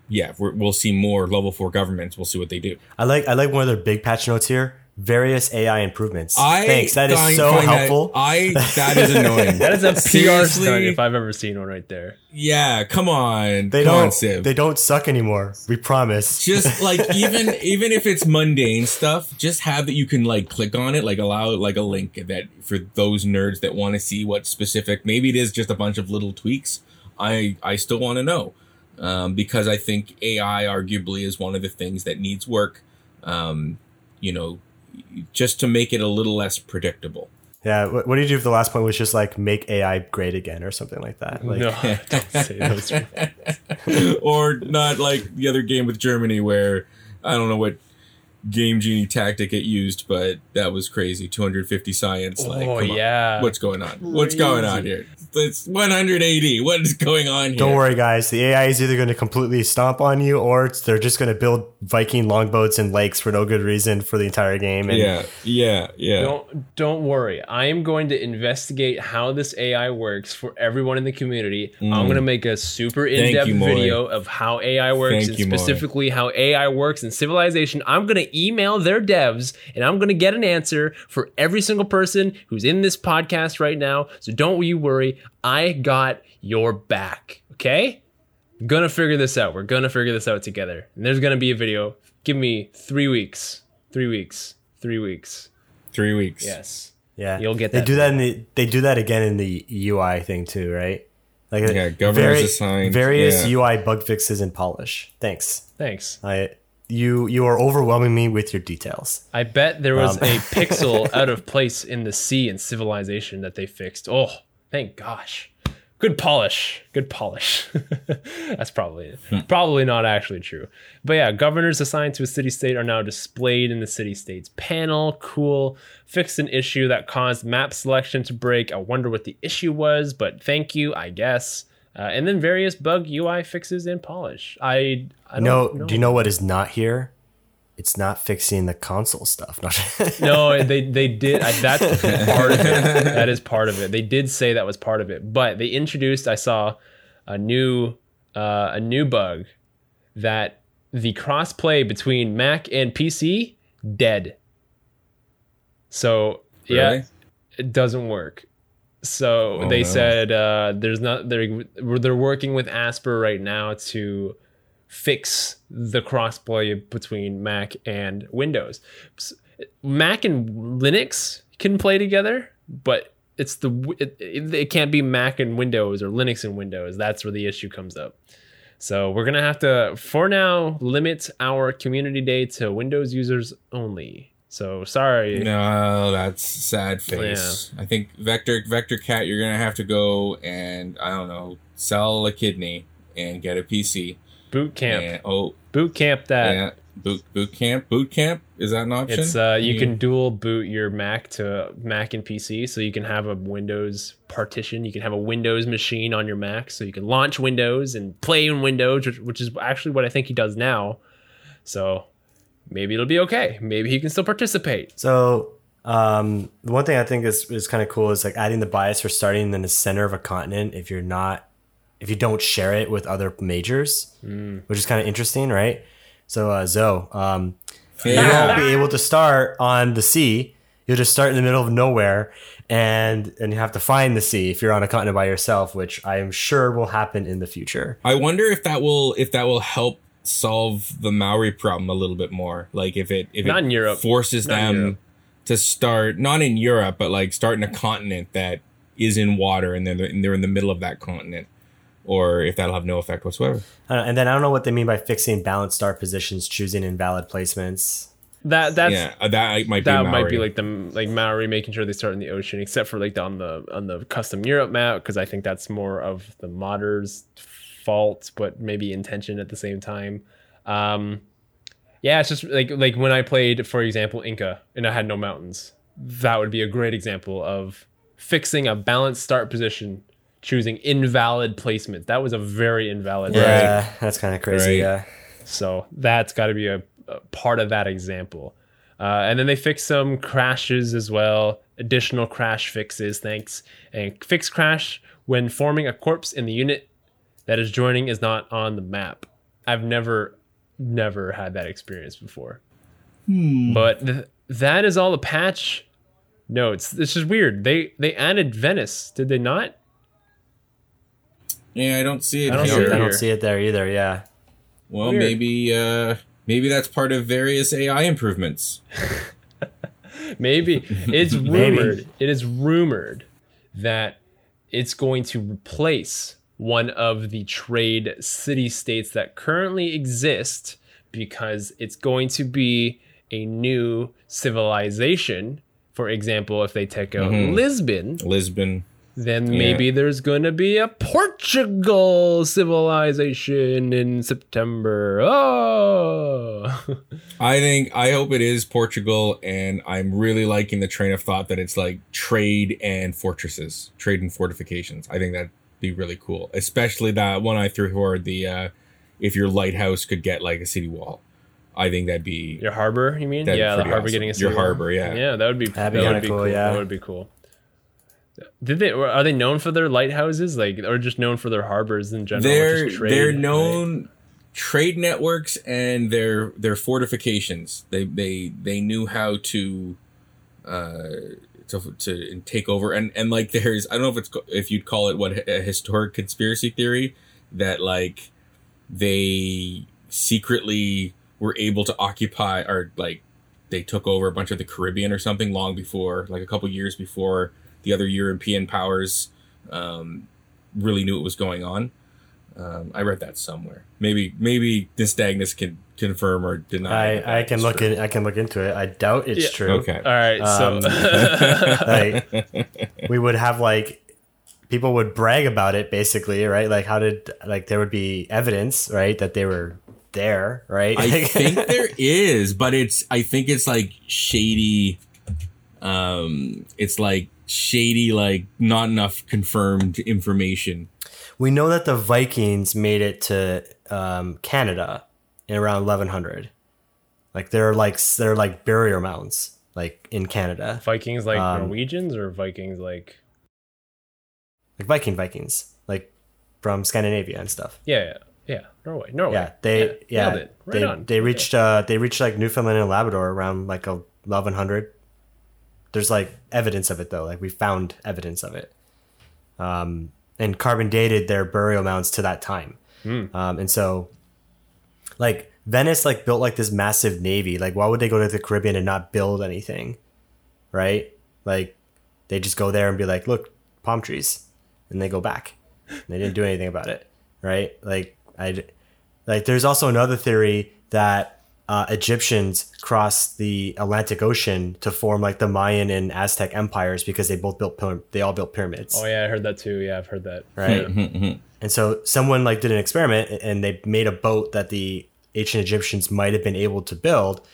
Speaker 2: yeah, we will see more level four governments. We'll see what they do.
Speaker 3: I like I like one of their big patch notes here. Various AI improvements. I Thanks. That is so helpful.
Speaker 2: That, I that is annoying.
Speaker 1: that is a PR stunt if I've ever seen one right there.
Speaker 2: Yeah, come on.
Speaker 3: They
Speaker 2: come
Speaker 3: don't. On, they don't suck anymore. We promise.
Speaker 2: Just like even even if it's mundane stuff, just have that you can like click on it, like allow like a link that for those nerds that want to see what specific. Maybe it is just a bunch of little tweaks I I still want to know um, because I think AI arguably is one of the things that needs work. Um, you know, just to make it a little less predictable.
Speaker 3: Yeah, what, what do you do if the last point was just like make AI great again or something like that? Like, no, don't
Speaker 2: say those. or not like the other game with Germany where I don't know what game genie tactic it used, but that was crazy. 250 science. Like, oh yeah, what's going on? Crazy. What's going on here? It's 180. What is going on here?
Speaker 3: Don't worry, guys. The AI is either going to completely stomp on you, or they're just going to build Viking longboats and lakes for no good reason for the entire game. And
Speaker 2: yeah, yeah, yeah.
Speaker 1: Don't don't worry. I am going to investigate how this AI works for everyone in the community. Mm. I'm going to make a super in-depth video of how AI works Thank and you, specifically how AI works in Civilization. I'm going to email their devs and I'm going to get an answer for every single person who's in this podcast right now. So don't you worry. I got your back. Okay? I'm gonna figure this out. We're gonna figure this out together. And there's gonna be a video. Give me three weeks. Three weeks. Three weeks.
Speaker 2: Three weeks.
Speaker 1: Yes.
Speaker 3: Yeah.
Speaker 1: You'll get
Speaker 3: that. They do that in the they do that again in the UI thing too, right?
Speaker 2: Like yeah, governors vari- assigned
Speaker 3: various yeah. UI bug fixes and polish. Thanks.
Speaker 1: Thanks.
Speaker 3: I you you are overwhelming me with your details.
Speaker 1: I bet there was um. a pixel out of place in the sea in civilization that they fixed. Oh, Thank gosh. Good polish. Good polish. That's probably hmm. probably not actually true. But yeah, governors assigned to a city state are now displayed in the city states panel. Cool. Fixed an issue that caused map selection to break. I wonder what the issue was, but thank you, I guess. Uh, and then various bug UI fixes in polish. I, I
Speaker 3: know. Do you know what is not here? it's not fixing the console stuff.
Speaker 1: no, they they did. I, that's part of it. That is part of it. They did say that was part of it, but they introduced. I saw a new uh, a new bug that the crossplay between Mac and PC dead. So really? yeah, it doesn't work. So oh, they no. said uh, there's not they're they're working with Aspyr right now to fix the crossplay between Mac and Windows. Mac and Linux can play together, but it's the it, it, can't be Mac and Windows or Linux and Windows. That's where the issue comes up. So we're gonna have to, for now, limit our community day to Windows users only. So sorry.
Speaker 2: No, that's sad face. Yeah. I think Vector Vector Cat, you're gonna have to go and I don't know, sell a kidney and get a PC
Speaker 1: Boot camp. And, oh, boot camp that. Yeah.
Speaker 2: Boot boot camp. Boot camp is that an option?
Speaker 1: It's uh, you can dual boot your Mac to Mac and PC, so you can have a Windows partition. You can have a Windows machine on your Mac, so you can launch Windows and play in Windows, which, which is actually what I think he does now. So maybe it'll be okay. Maybe he can still participate.
Speaker 3: So um, the one thing I think is is kind of cool is like adding the bias for starting in the center of a continent if you're not if you don't share it with other majors, mm. which is kind of interesting, right? So, uh, Zoe, um, you won't be able to start on the sea. You'll just start in the middle of nowhere, and and you have to find the sea if you're on a continent by yourself, which I am sure will happen in the future.
Speaker 2: I wonder if that will if that will help solve the Maori problem a little bit more. Like if it if
Speaker 1: not
Speaker 2: it
Speaker 1: in Europe
Speaker 2: forces not them Europe. to start not in Europe, but like start in a continent that is in water and they're they're in the middle of that continent or if that'll have no effect whatsoever.
Speaker 3: Uh, and then I don't know what they mean by fixing balanced start positions, choosing invalid placements.
Speaker 1: That that's
Speaker 2: yeah, uh, that might be
Speaker 1: that might be like the like Maori making sure they start in the ocean, except for like on the on the custom Europe map because I think that's more of the modders' fault, but maybe intention at the same time. Um, yeah, it's just like like when I played, for example, Inca, and I had no mountains. That would be a great example of fixing a balanced start position, choosing invalid placement. That was a very invalid.
Speaker 3: Yeah, that's kind of crazy.
Speaker 2: Right.
Speaker 3: Yeah.
Speaker 1: So that's got to be a, a part of that example. Uh, and then they fix some crashes as well, additional crash fixes, thanks. And fix crash when forming a corps in the unit that is joining is not on the map. I've never, never had that experience before. But th- that is all the patch notes. It's just weird. They they added Venice, did they not?
Speaker 2: Yeah, I don't see it
Speaker 1: I don't
Speaker 3: I
Speaker 1: see it
Speaker 3: I don't see it there either. Yeah.
Speaker 2: Well,
Speaker 1: Weird.
Speaker 2: maybe uh maybe that's part of various AI improvements.
Speaker 1: Maybe it's
Speaker 3: Maybe.
Speaker 1: rumored. It is rumored that it's going to replace one of the trade city states that currently exist because it's going to be a new civilization. For example, if they take out
Speaker 2: Mhm.
Speaker 1: Lisbon,
Speaker 2: Lisbon.
Speaker 1: then maybe there's going to be a Portugal civilization in September. Oh,
Speaker 2: I think I hope it is Portugal, and I'm really liking the train of thought that it's like trade and fortresses, trade and fortifications. I think that'd be really cool, especially that one I threw forward the uh, if your lighthouse could get like a city wall. I think that'd be
Speaker 1: Your harbor, you mean? Yeah, the harbor
Speaker 2: awesome.
Speaker 1: getting a
Speaker 2: Your
Speaker 1: city wall.
Speaker 2: harbor, yeah.
Speaker 1: Yeah, that would be
Speaker 3: That'd be
Speaker 1: that
Speaker 3: kinda
Speaker 1: would be
Speaker 3: cool,
Speaker 1: cool.
Speaker 3: yeah.
Speaker 1: That would be cool. Did they are they known for their lighthouses, like, or just known for their harbors in general?
Speaker 2: they're
Speaker 1: trade,
Speaker 2: they're
Speaker 1: right?
Speaker 2: known trade networks and their their fortifications. They they they knew how to uh to to take over and and like there's I don't know if it's if you'd call it what a historic conspiracy theory that like they secretly were able to occupy or like they took over a bunch of the Caribbean or something long before like a couple years before the other European powers um, really knew what was going on. Um, I read that somewhere. Maybe maybe Nystagmus can confirm or deny.
Speaker 3: I, I can look
Speaker 2: true.
Speaker 3: in. I can look into it. I doubt it's
Speaker 1: Yeah.
Speaker 3: true.
Speaker 2: Okay.
Speaker 1: All right,
Speaker 3: Um,
Speaker 1: so
Speaker 3: like we would have like people would brag about it basically right like how did like there would be evidence right that they were there right
Speaker 2: I think there is, but it's I think it's like shady. Um, it's like shady, like not enough confirmed information.
Speaker 3: we know that the vikings made it to um, canada in around 1100 like they're like they're like burial mounds like in canada.
Speaker 1: Vikings like
Speaker 3: Um,
Speaker 1: Norwegians or Vikings like
Speaker 3: like viking vikings like from scandinavia and stuff.
Speaker 1: Yeah, yeah, yeah, Norway, Norway.
Speaker 3: yeah they yeah,
Speaker 1: it. Right
Speaker 3: they,
Speaker 1: on.
Speaker 3: they reached uh they reached like newfoundland and labrador around like a 1100 there's like evidence of it though. Like we found evidence of it. Um and carbon dated their burial mounds to that time.
Speaker 1: Hmm.
Speaker 3: um and so like venice like built like this massive navy. Like why would they go to the caribbean and not build anything? Right? Like they just go there and be like look palm trees and they go back. And they didn't do anything about it. Right? Like i like there's also another theory that uh, Egyptians crossed the Atlantic Ocean to form like the Mayan and Aztec empires because they both built pyra- they all built pyramids,
Speaker 1: Oh yeah, I heard that too. Yeah, I've heard that.
Speaker 3: right? And so someone like did an experiment and they made a boat that the ancient Egyptians might have been able to build,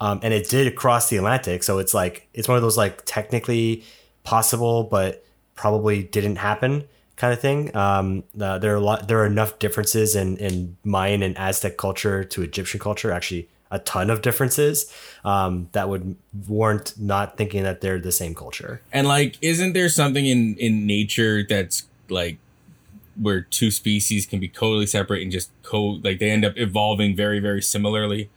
Speaker 3: um, and it did cross the Atlantic. So it's like it's one of those like technically possible but probably didn't happen kind of thing. Um, uh, there are a lot there are enough differences in in Mayan and Aztec culture to Egyptian culture. Actually, a ton of differences um, that would warrant not thinking that they're the same culture.
Speaker 2: And like, isn't there something in in nature that's like where two species can be totally separate and just co like they end up evolving very very similarly?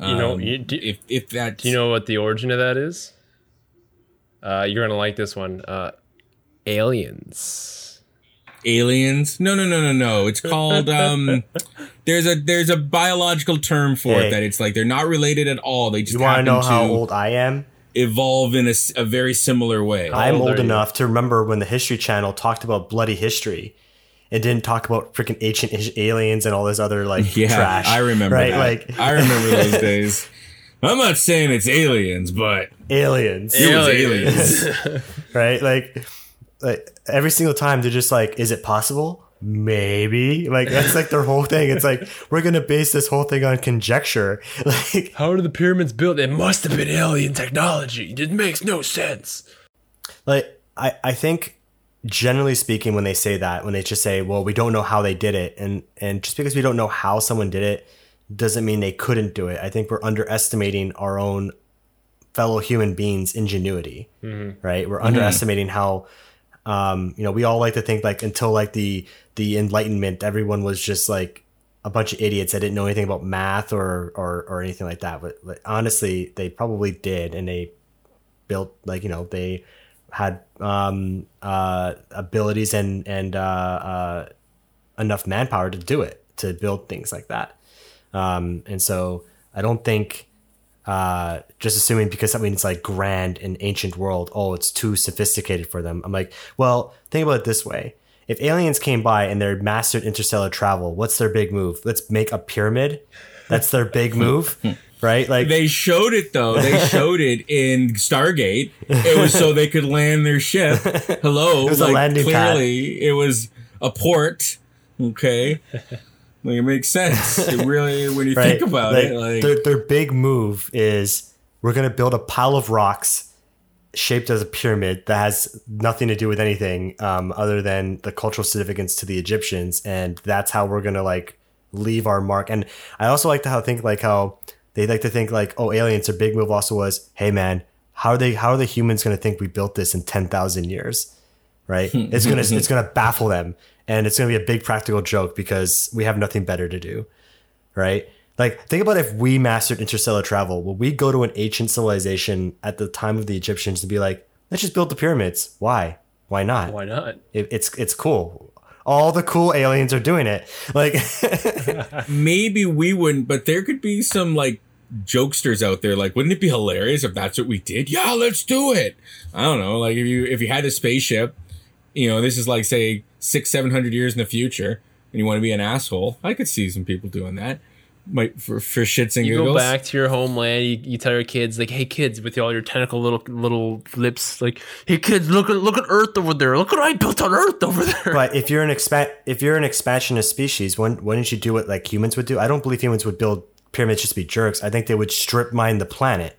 Speaker 1: You know,
Speaker 2: Um,
Speaker 1: you- do-
Speaker 2: if if that
Speaker 1: Do you know what the origin of that is? Uh, you're gonna like this one. Uh, aliens.
Speaker 2: aliens? No, no, no, no, no. It's called um. There's a there's a biological term for
Speaker 3: Hey.
Speaker 2: it that it's like they're not related at all. They just
Speaker 3: You want to know how old I am?
Speaker 2: evolve in a very similar way.
Speaker 3: I'm
Speaker 1: old
Speaker 3: old
Speaker 1: are you?
Speaker 3: enough to remember when the History Channel talked about bloody history, and didn't talk about freaking ancient aliens and all this other like
Speaker 2: Yeah,
Speaker 3: trash.
Speaker 2: I remember
Speaker 3: right?
Speaker 2: that.
Speaker 3: Like
Speaker 2: I remember those days. I'm not saying it's aliens, but
Speaker 3: aliens,
Speaker 2: It was aliens.
Speaker 3: right? Like, like every single time they're just like, is it possible? Maybe. Like that's like their whole thing. It's like we're gonna base this whole thing on conjecture. Like
Speaker 1: How are the pyramids built? It must have been alien technology. It makes no sense.
Speaker 3: like I, I think generally speaking when they say that when they just say well we don't know how they did it and and just because we don't know how someone did it doesn't mean they couldn't do it. I think we're underestimating our own fellow human beings ingenuity right? We're underestimating how um you know we all like to think like until like the the enlightenment everyone was just like a bunch of idiots that didn't know anything about math or or, or anything like that. But, but honestly they probably did and they built like you know they had um, uh, abilities and and uh, uh, enough manpower to do it to build things like that. Um, and so I don't think uh, just assuming because something's like grand in ancient world oh it's too sophisticated for them. I'm like well think about it this way. If aliens came by and they're mastered interstellar travel what's their big move? Let's make a pyramid. That's their big move right like
Speaker 2: they showed it though. They showed it in Stargate. It was so they could land their ship. Hello,
Speaker 3: was a
Speaker 2: like
Speaker 3: landing pad.
Speaker 2: clearly it was a port. Okay, like it makes sense. It really, when you
Speaker 3: right?
Speaker 2: think about
Speaker 3: Like,
Speaker 2: it, like
Speaker 3: their, their big move is we're going to build a pile of rocks shaped as a pyramid that has nothing to do with anything um, other than the cultural significance to the Egyptians, and that's how we're going to like leave our mark. And I also like to how think like how they like to think like oh aliens. Their big move also was hey man, how are they? How are the humans going to think we built this in ten thousand years? Right? it's gonna it's gonna baffle them, and it's gonna be a big practical joke because we have nothing better to do right? Like, think about if we mastered interstellar travel. Will we go to an ancient civilization at the time of the Egyptians and be like, let's just build the pyramids? Why? Why not?
Speaker 1: Why not?
Speaker 3: It, it's it's cool. All the cool aliens are doing it. Like,
Speaker 2: maybe we wouldn't, but there could be some like jokesters out there. Like, wouldn't it be hilarious if that's what we did? Yeah, let's do it. I don't know. Like, if you if you had a spaceship, you know, this is like say six seven hundred years in the future, and you want to be an asshole. I could see some people doing that. Might for for shits and
Speaker 1: You
Speaker 2: giggles.
Speaker 1: go back to your homeland. You, you tell your kids like, "Hey kids, with all your tentacle little little lips, like, hey kids, look at look at Earth over there. Look what I built on Earth over there."
Speaker 3: but if you're an expa- if you're an expansionist species, when wouldn't you do what like humans would do? I don't believe humans would build pyramids just to be jerks. I think they would strip mine the planet.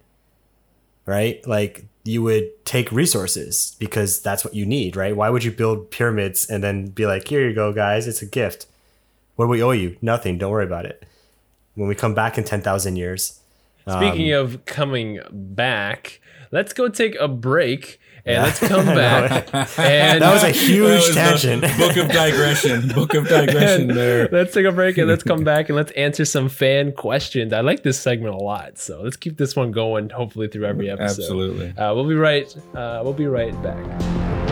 Speaker 3: Right? Like you would take resources because that's what you need, right? Why would you build pyramids and then be like, "Here you go, guys, it's a gift." What do we owe you? Nothing. Don't worry about it. When we come back in ten thousand years,
Speaker 1: Speaking
Speaker 3: Um,
Speaker 1: of coming back, let's go take a break and let's come back. and
Speaker 3: that was a huge
Speaker 2: was
Speaker 3: tangent.
Speaker 2: Book of digression. Book of digression.
Speaker 1: and
Speaker 2: There.
Speaker 1: let's take a break and let's come back and let's answer some fan questions. I like this segment a lot, so let's keep this one going. Hopefully through every episode.
Speaker 2: Absolutely.
Speaker 1: Uh, we'll be right. Uh, we'll be right back.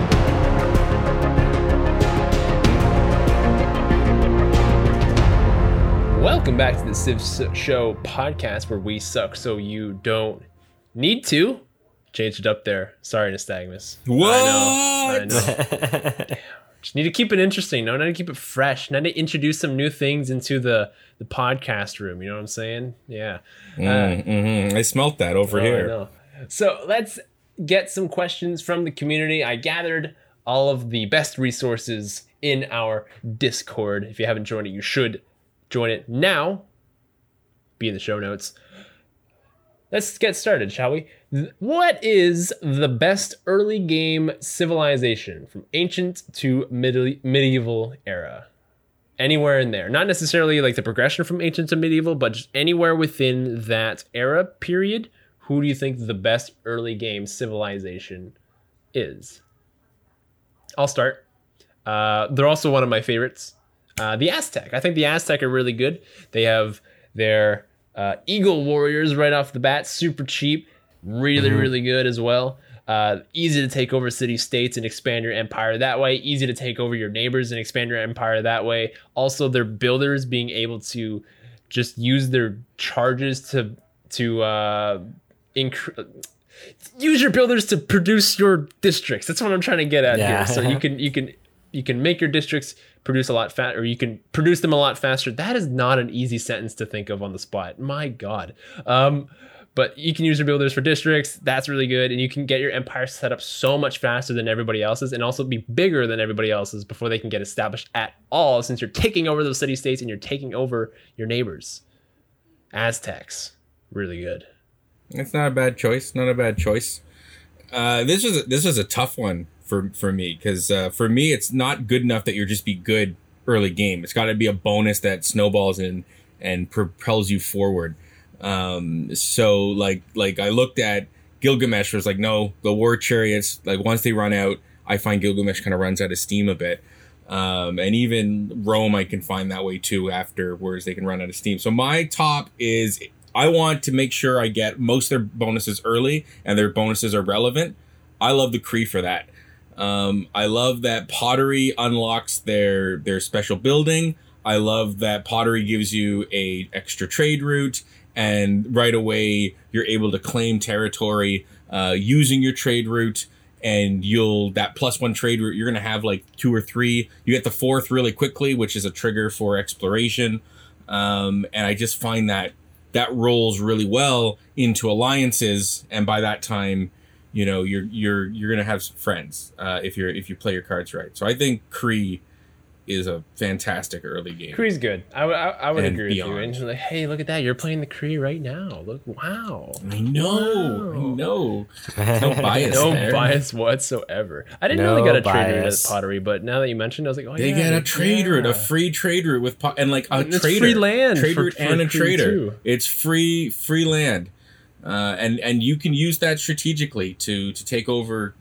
Speaker 1: Welcome back to the Civ Show podcast, where we suck so you don't need to. Changed it up there. Sorry, Nystagmus. I know. I know. Just need to keep it interesting. No, need to keep it fresh. Need to introduce some new things into the the podcast room. You know what I'm saying? Yeah.
Speaker 2: Mm, mhm. I smelt that over
Speaker 1: Oh,
Speaker 2: here.
Speaker 1: So let's get some questions from the community. I gathered all of the best resources in our Discord. If you haven't joined it, you should join it now. Be in the show notes. Let's get started, shall we? What is the best early game civilization from ancient to medieval era? Anywhere in there. Not necessarily like the progression from ancient to medieval, but just anywhere within that era period. Who do you think the best early game civilization is? I'll start. Uh, they're also one of my favorites. Uh, the Aztec. I think the Aztec are really good. They have their uh, Eagle Warriors right off the bat, super cheap, really, really good as well. Uh, easy to take over city states and expand your empire that way. Easy to take over your neighbors and expand your empire that way. Also, their builders being able to just use their charges to to uh, incre- use your builders to produce your districts. That's what I'm trying to get at
Speaker 3: Yeah.
Speaker 1: here. So you can you can you can make your districts produce a lot fat or you can produce them a lot faster. That is not an easy sentence to think of on the spot. My God. Um, but you can use your builders for districts. That's really good. And you can get your empire set up so much faster than everybody else's and also be bigger than everybody else's before they can get established at all, since you're taking over those city states and you're taking over your neighbors. Aztecs. Really good.
Speaker 2: It's not a bad choice. Not a bad choice. Uh, this is this was a tough one for for me because uh, for me it's not good enough that you're just be good early game. It's got to be a bonus that snowballs in and propels you forward. Um, so like like I looked at Gilgamesh was like no the war chariots like once they run out I find Gilgamesh kind of runs out of steam a bit. Um, and even Rome I can find that way too after, afterwards they can run out of steam. So my top is I want to make sure I get most their bonuses early and their bonuses are relevant. I love the Cree for that. Um, I love that pottery unlocks their their special building. I love that pottery gives you a extra trade route, and right away you're able to claim territory uh, using your trade route. And you'll that plus one trade route. You're gonna have like two or three. You get the fourth really quickly, which is a trigger for exploration. Um, and I just find that that rolls really well into alliances, and by that time, you know you're you're you're gonna have some friends uh, if you're if you play your cards right. So I think Cree is a fantastic early game.
Speaker 1: Cree's good. I, I, I would
Speaker 2: And
Speaker 1: agree with you. And you're like, hey, look at that. You're playing the Cree right now. Look, wow.
Speaker 2: I know, I
Speaker 1: Wow.
Speaker 2: know. No bias.
Speaker 1: No
Speaker 2: there.
Speaker 1: bias whatsoever. I didn't
Speaker 3: No
Speaker 1: know they got a trade route at pottery, but now that you mentioned, it, I was like, oh
Speaker 2: They
Speaker 1: yeah,
Speaker 2: get a
Speaker 1: they-
Speaker 2: trade route, a free trade route with pot, and like a
Speaker 1: And it's
Speaker 2: trader,
Speaker 1: free land
Speaker 2: trade
Speaker 1: for-
Speaker 2: route
Speaker 1: for
Speaker 2: and a trader.
Speaker 1: too.
Speaker 2: It's free free land, uh, and and you can use that strategically to to take over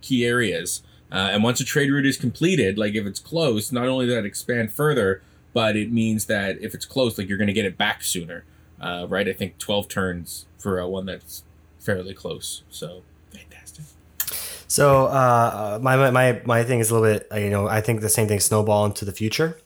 Speaker 2: key areas. Uh, and once a trade route is completed, like if it's close, not only does that expand further, but it means that if it's close, like you're going to get it back sooner, uh, right? I think twelve turns for uh, one that's fairly close. So fantastic.
Speaker 3: So uh, my, my my my thing is a little bit uh, you know I think the same thing snowball into the future.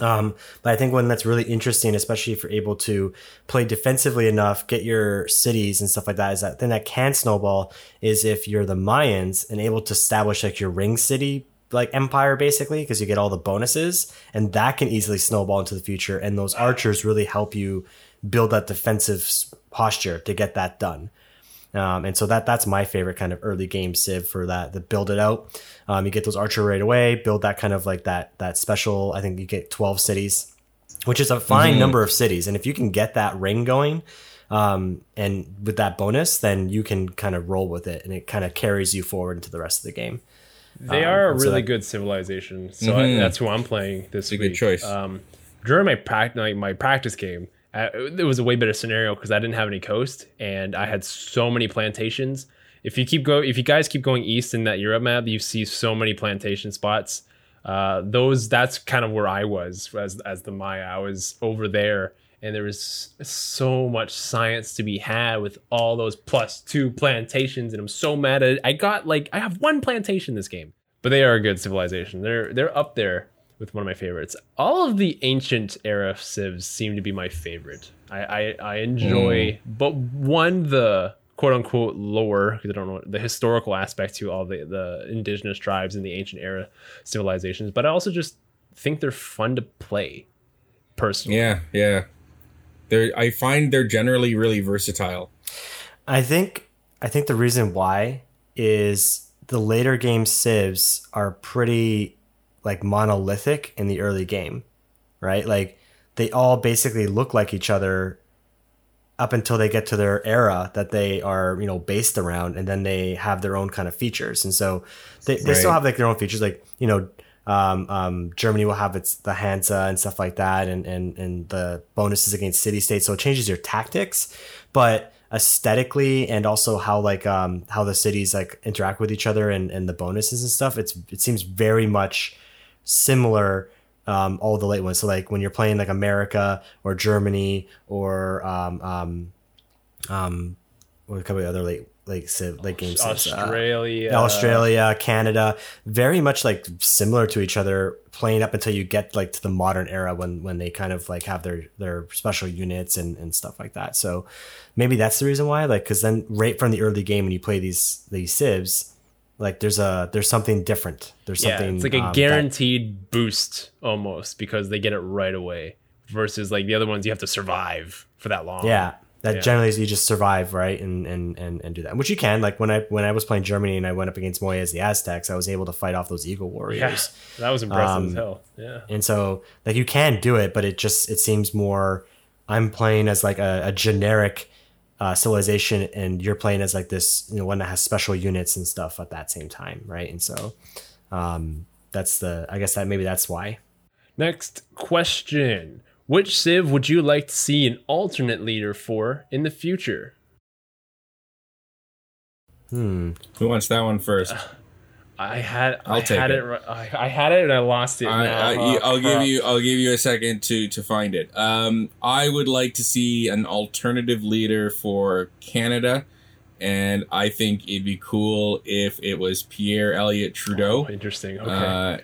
Speaker 3: Um, but I think one that's really interesting, especially if you're able to play defensively enough, get your cities and stuff like that, is that thing that can snowball is if you're the Mayans and able to establish like your ring city like empire basically because you get all the bonuses and that can easily snowball into the future and those archers really help you build that defensive posture to get that done um, and so that that's my favorite kind of early game civ for that. The build it out. Um, you get those archer right away. Build that kind of like that that special. I think you get twelve cities, which is a fine number of cities. And if you can get that ring going, um, and with that bonus, then you can kind of roll with it, and it kind of carries you forward into the rest of the game.
Speaker 1: They
Speaker 3: Um,
Speaker 1: are a
Speaker 3: and so
Speaker 1: really
Speaker 3: that-
Speaker 1: good civilization, so I, that's who I'm playing this
Speaker 2: a
Speaker 1: week.
Speaker 2: good choice.
Speaker 1: Um, during my prac- like my practice game, uh, it was a way better scenario because I didn't have any coast and I had so many plantations. If you keep go, if you guys keep going east in that Europe map, you see so many plantation spots. Uh, those that's kind of where I was as as the Maya. I was over there, and there was so much science to be had with all those plus two plantations, and I'm so mad at it. I got like I have one plantation this game, but they are a good civilization. They're they're up there with one of my favorites. All of the ancient era civs seem to be my favorite. I I, I enjoy, mm. but one the quote unquote lore because I don't know the historical aspect to all the the indigenous tribes and the ancient era civilizations, but I also just think they're fun to play. Personally,
Speaker 2: Yeah, yeah. They're I find they're generally really versatile.
Speaker 3: I think I think the reason why is the later game civs are pretty like monolithic in the early game, right? Like they all basically look like each other up until they get to their era that they are, you know, based around and then they have their own kind of features. And so they, they still have like their own features like, you know, um, um, Germany will have its the Hansa and stuff like that, and and and the bonuses against city states. So it changes your tactics, but aesthetically and also how like um how the cities like interact with each other and and the bonuses and stuff. It's it seems very much similar. Um, all the late ones. So like when you're playing like America or Germany or um um um what a couple of other late like civ late games uh,
Speaker 1: Australia,
Speaker 3: Australia, Canada, very much like similar to each other, playing up until you get like to the modern era when when they kind of like have their their special units and and stuff like that. So maybe that's the reason why, like, because then right from the early game when you play these these civs, Like there's a there's something different. There's
Speaker 1: Yeah,
Speaker 3: something
Speaker 1: it's like a
Speaker 3: um, that-
Speaker 1: guaranteed boost almost because they get it right away. Versus like the other ones, you have to survive for that long.
Speaker 3: Yeah, that
Speaker 1: Yeah.
Speaker 3: generally is you just survive right and, and and and do that, which you can. Like when I when I was playing Germany and I went up against Moya as the Aztecs, I was able to fight off those Eagle warriors yeah,
Speaker 1: that was impressive
Speaker 3: Um,
Speaker 1: as hell. Yeah,
Speaker 3: And so like you can do it, but it just it seems more. I'm playing as like a, a generic uh, civilization, and you're playing as like this you know one that has special units and stuff at that same time, right? And so um, that's the I guess that maybe that's why.
Speaker 1: Next question: Which Civ would you like to see an alternate leader for in the future?
Speaker 3: Hmm.
Speaker 2: Who wants that one first?
Speaker 1: I had
Speaker 2: I'll
Speaker 1: I
Speaker 2: take
Speaker 1: had
Speaker 2: it.
Speaker 1: it. I, had it and I lost it.
Speaker 2: I,
Speaker 1: now.
Speaker 2: I,
Speaker 1: Oh,
Speaker 2: I'll give you. I'll give you a second to to find it. Um, I would like to see an alternative leader for Canada, and I think it'd be cool if it was Pierre Elliott Trudeau.
Speaker 1: Oh, interesting. Okay.
Speaker 2: Uh,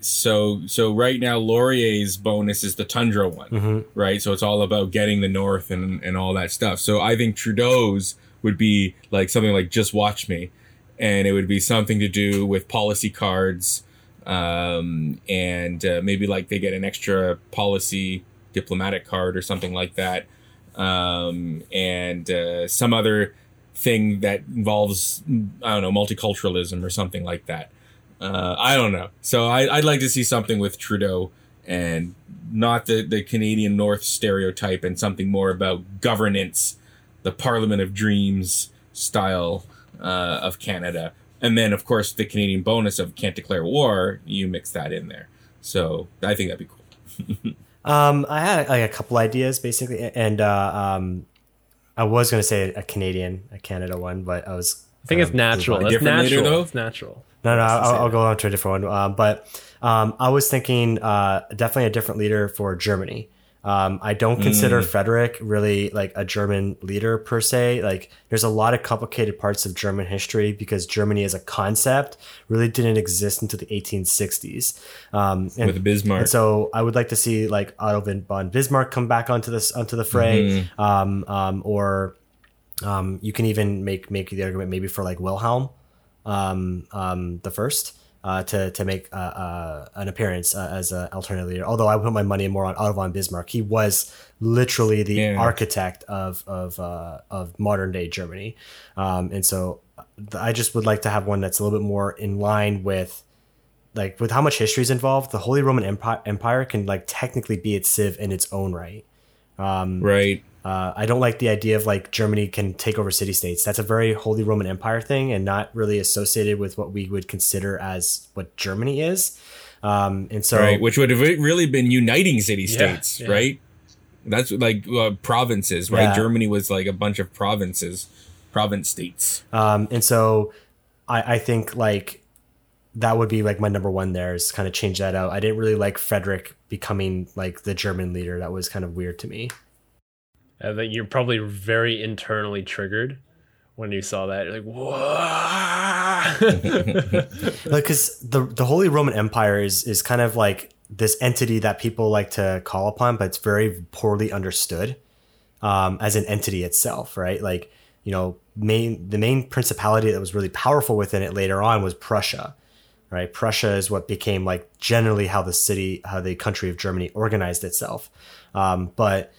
Speaker 2: so so right now Laurier's bonus is the tundra one,
Speaker 3: hmm
Speaker 2: right? So it's all about getting the north and and all that stuff. So I think Trudeau's would be like something like just watch me, and it would be something to do with policy cards, um, and uh, maybe like they get an extra policy diplomatic card or something like that, um, and uh, some other thing that involves I don't know multiculturalism or something like that. Uh, I don't know. So I, I'd like to see something with Trudeau and not the, the Canadian North stereotype and something more about governance, the Parliament of Dreams style uh, of Canada. And then, of course, the Canadian bonus of can't declare war, you mix that in there. So I think that'd be cool.
Speaker 3: Um, I had like a couple ideas basically, and uh, um, I was gonna say a Canadian, a Canada one, but I was.
Speaker 1: I think it's
Speaker 3: um,
Speaker 1: natural.
Speaker 2: a
Speaker 1: That's
Speaker 2: different leader,
Speaker 1: natural.
Speaker 2: though?
Speaker 1: It's natural.
Speaker 3: No, no, I'll, I'll go on to a different one. Um, but um, I was thinking uh, definitely a different leader for Germany. Um, I don't consider Frederick really like a German leader per se. Like, there's a lot of complicated parts of German history because Germany as a concept really didn't exist until the 1860s. Um, and,
Speaker 2: With Bismarck.
Speaker 3: and so I would like to see like Otto von Bismarck come back onto this onto the fray, um, um, or um, you can even make make the argument maybe for like Wilhelm um, um, the first uh, to to make uh, uh, an appearance uh, as an alternative leader. Although I put my money more on Otto von Bismarck, he was literally the
Speaker 2: Yeah.
Speaker 3: architect of of uh, of modern day Germany, um, and so I just would like to have one that's a little bit more in line with. Like with how much history is involved, the Holy Roman Empire, Empire can like technically be its civ in its own right.
Speaker 2: right.
Speaker 3: Uh, I don't like the idea of like Germany can take over city states. That's a very Holy Roman Empire thing and not really associated with what we would consider as what Germany is. Um, and so,
Speaker 2: right. Which would have really been uniting city
Speaker 1: Yeah,
Speaker 2: states,
Speaker 1: yeah.
Speaker 2: right? That's like uh, provinces, right?
Speaker 3: Yeah.
Speaker 2: Germany was like a bunch of provinces, province states.
Speaker 3: um, and so I, I think like that would be like my number one there is kind of change that out. I didn't really like Frederick becoming like the German leader. That was kind of weird to me.
Speaker 1: I think you're probably very internally triggered when you saw that. You're like, whoa.
Speaker 3: because the the Holy Roman Empire is is kind of like this entity that people like to call upon, but it's very poorly understood um, as an entity itself, right? Like you know, main the main principality that was really powerful within it later on was Prussia, right? Prussia is what became like generally how the city, how the country of Germany organized itself, um, but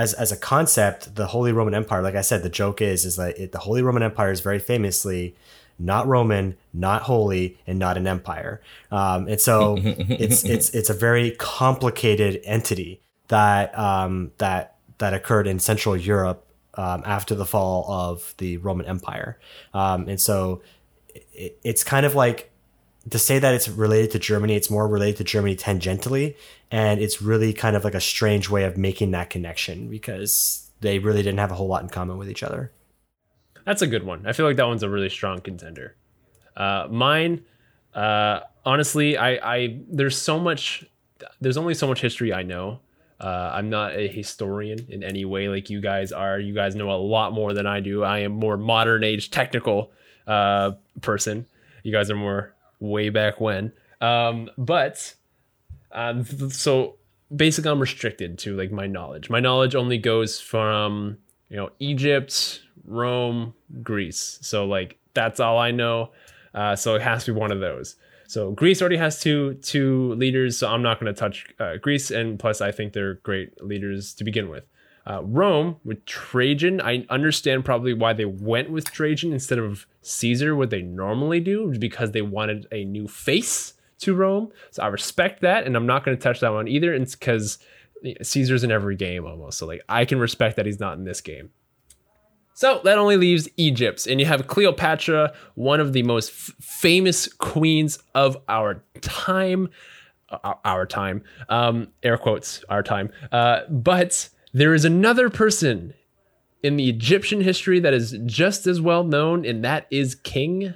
Speaker 3: as as a concept, the Holy Roman Empire, like I said, the joke is is that it, the Holy Roman Empire is very famously not Roman, not holy, and not an empire. Um, and so it's it's it's a very complicated entity that um, that that occurred in Central Europe um, after the fall of the Roman Empire. Um, and so it, it's kind of like to say that it's related to Germany, it's more related to Germany tangentially, and it's really kind of like a strange way of making that connection because they really didn't have a whole lot in common with each other.
Speaker 1: That's a good one. I feel like that one's a really strong contender. Uh, mine, uh, honestly, I, I there's so much, there's only so much history I know. Uh, I'm not a historian in any way like you guys are. You guys know a lot more than I do. I am more modern age technical uh, person. You guys are more way back when. Um, but um, so basically, I'm restricted to like my knowledge. My knowledge only goes from you know Egypt, Rome, Greece. So like that's all I know. Uh, so it has to be one of those. So Greece already has two two leaders, so I'm not going to touch uh, Greece, and plus I think they're great leaders to begin with. Uh, Rome with Trajan, I understand probably why they went with Trajan instead of Caesar, what they normally do, because they wanted a new face to Rome. So I respect that, and I'm not going to touch that one either. It's because Caesar's in every game almost, so like I can respect that he's not in this game. So that only leaves Egypt, and you have Cleopatra, one of the most f- famous queens of our time, uh, our time, um, air quotes, our time. Uh, but there is another person in the Egyptian history that is just as well known, and that is King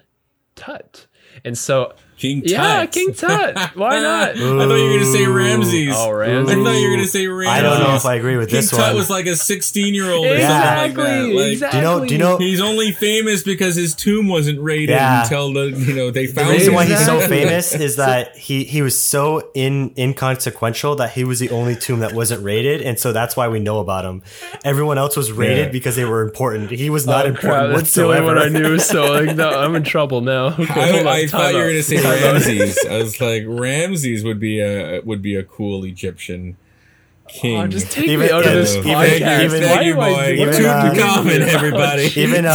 Speaker 1: Tut. And so
Speaker 2: King Tut.
Speaker 1: yeah, King Tut. Why not?
Speaker 2: I thought you were going to say Ramses.
Speaker 1: Oh,
Speaker 2: I thought you were going to say Ramses.
Speaker 3: I don't know if I agree with
Speaker 2: King
Speaker 3: this
Speaker 2: Tut
Speaker 3: one.
Speaker 2: Tut was like a 16 year old or
Speaker 1: Exactly.
Speaker 2: something like that. Like,
Speaker 1: exactly.
Speaker 3: do you know? Do you know?
Speaker 2: He's only famous because his tomb wasn't raided
Speaker 3: Yeah.
Speaker 2: until the you know they found.
Speaker 3: The reason
Speaker 2: him.
Speaker 3: why he's so famous is that he he was so in inconsequential that he was the only tomb that wasn't raided, and so that's why we know about him. Everyone else was raided
Speaker 2: Yeah.
Speaker 3: because they were important. He was not
Speaker 1: Oh,
Speaker 3: important
Speaker 1: crap, that's the only one I knew. So like, no, I'm in trouble now. Okay, hold
Speaker 2: I, I
Speaker 1: time
Speaker 2: thought you were going to say
Speaker 1: Time out.
Speaker 2: Ramses. I was like Ramses would be a would be a cool Egyptian king.
Speaker 1: Oh, just take
Speaker 3: Even-
Speaker 1: me out of
Speaker 3: yeah,
Speaker 1: this
Speaker 3: even-
Speaker 1: podcast.
Speaker 3: even-
Speaker 1: Why
Speaker 2: Thank you, boy.
Speaker 1: do-
Speaker 3: Even,
Speaker 1: what
Speaker 3: uh,
Speaker 1: doing
Speaker 2: Tutankhamun,
Speaker 1: here?
Speaker 2: everybody.
Speaker 3: Even, uh,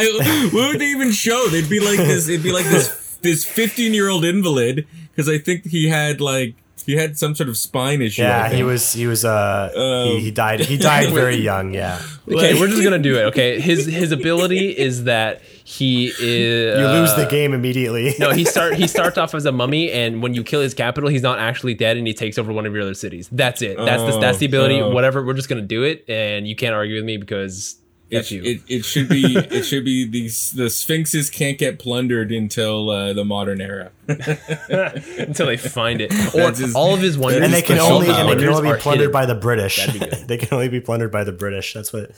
Speaker 2: Tutankhamun- what would they even show? They'd be like this. It'd be like this this 15 year old invalid because I think he had like he had some sort of spine issue. I
Speaker 3: yeah, he was he was uh
Speaker 2: Um,
Speaker 3: he, he died he died very young. Yeah,
Speaker 1: Okay, we're just gonna do it. Okay, his his ability is that he is.
Speaker 3: you lose the game immediately.
Speaker 1: No, he start he starts off as a mummy, and when you kill his capital, he's not actually dead, and he takes over one of your other cities. That's it. That's the, that's the ability.
Speaker 2: Oh, oh.
Speaker 1: Whatever. We're just gonna do it, and you can't argue with me because
Speaker 2: It,
Speaker 1: you.
Speaker 2: it, it should be it should be these the sphinxes can't get plundered until uh, the modern era.
Speaker 1: until they find it, or
Speaker 2: That's his-
Speaker 1: all of his wonders.
Speaker 3: and they can only and they can only be plundered
Speaker 1: hidden.
Speaker 3: by the British.
Speaker 1: That'd be good.
Speaker 3: they can only be plundered by the British. That's what.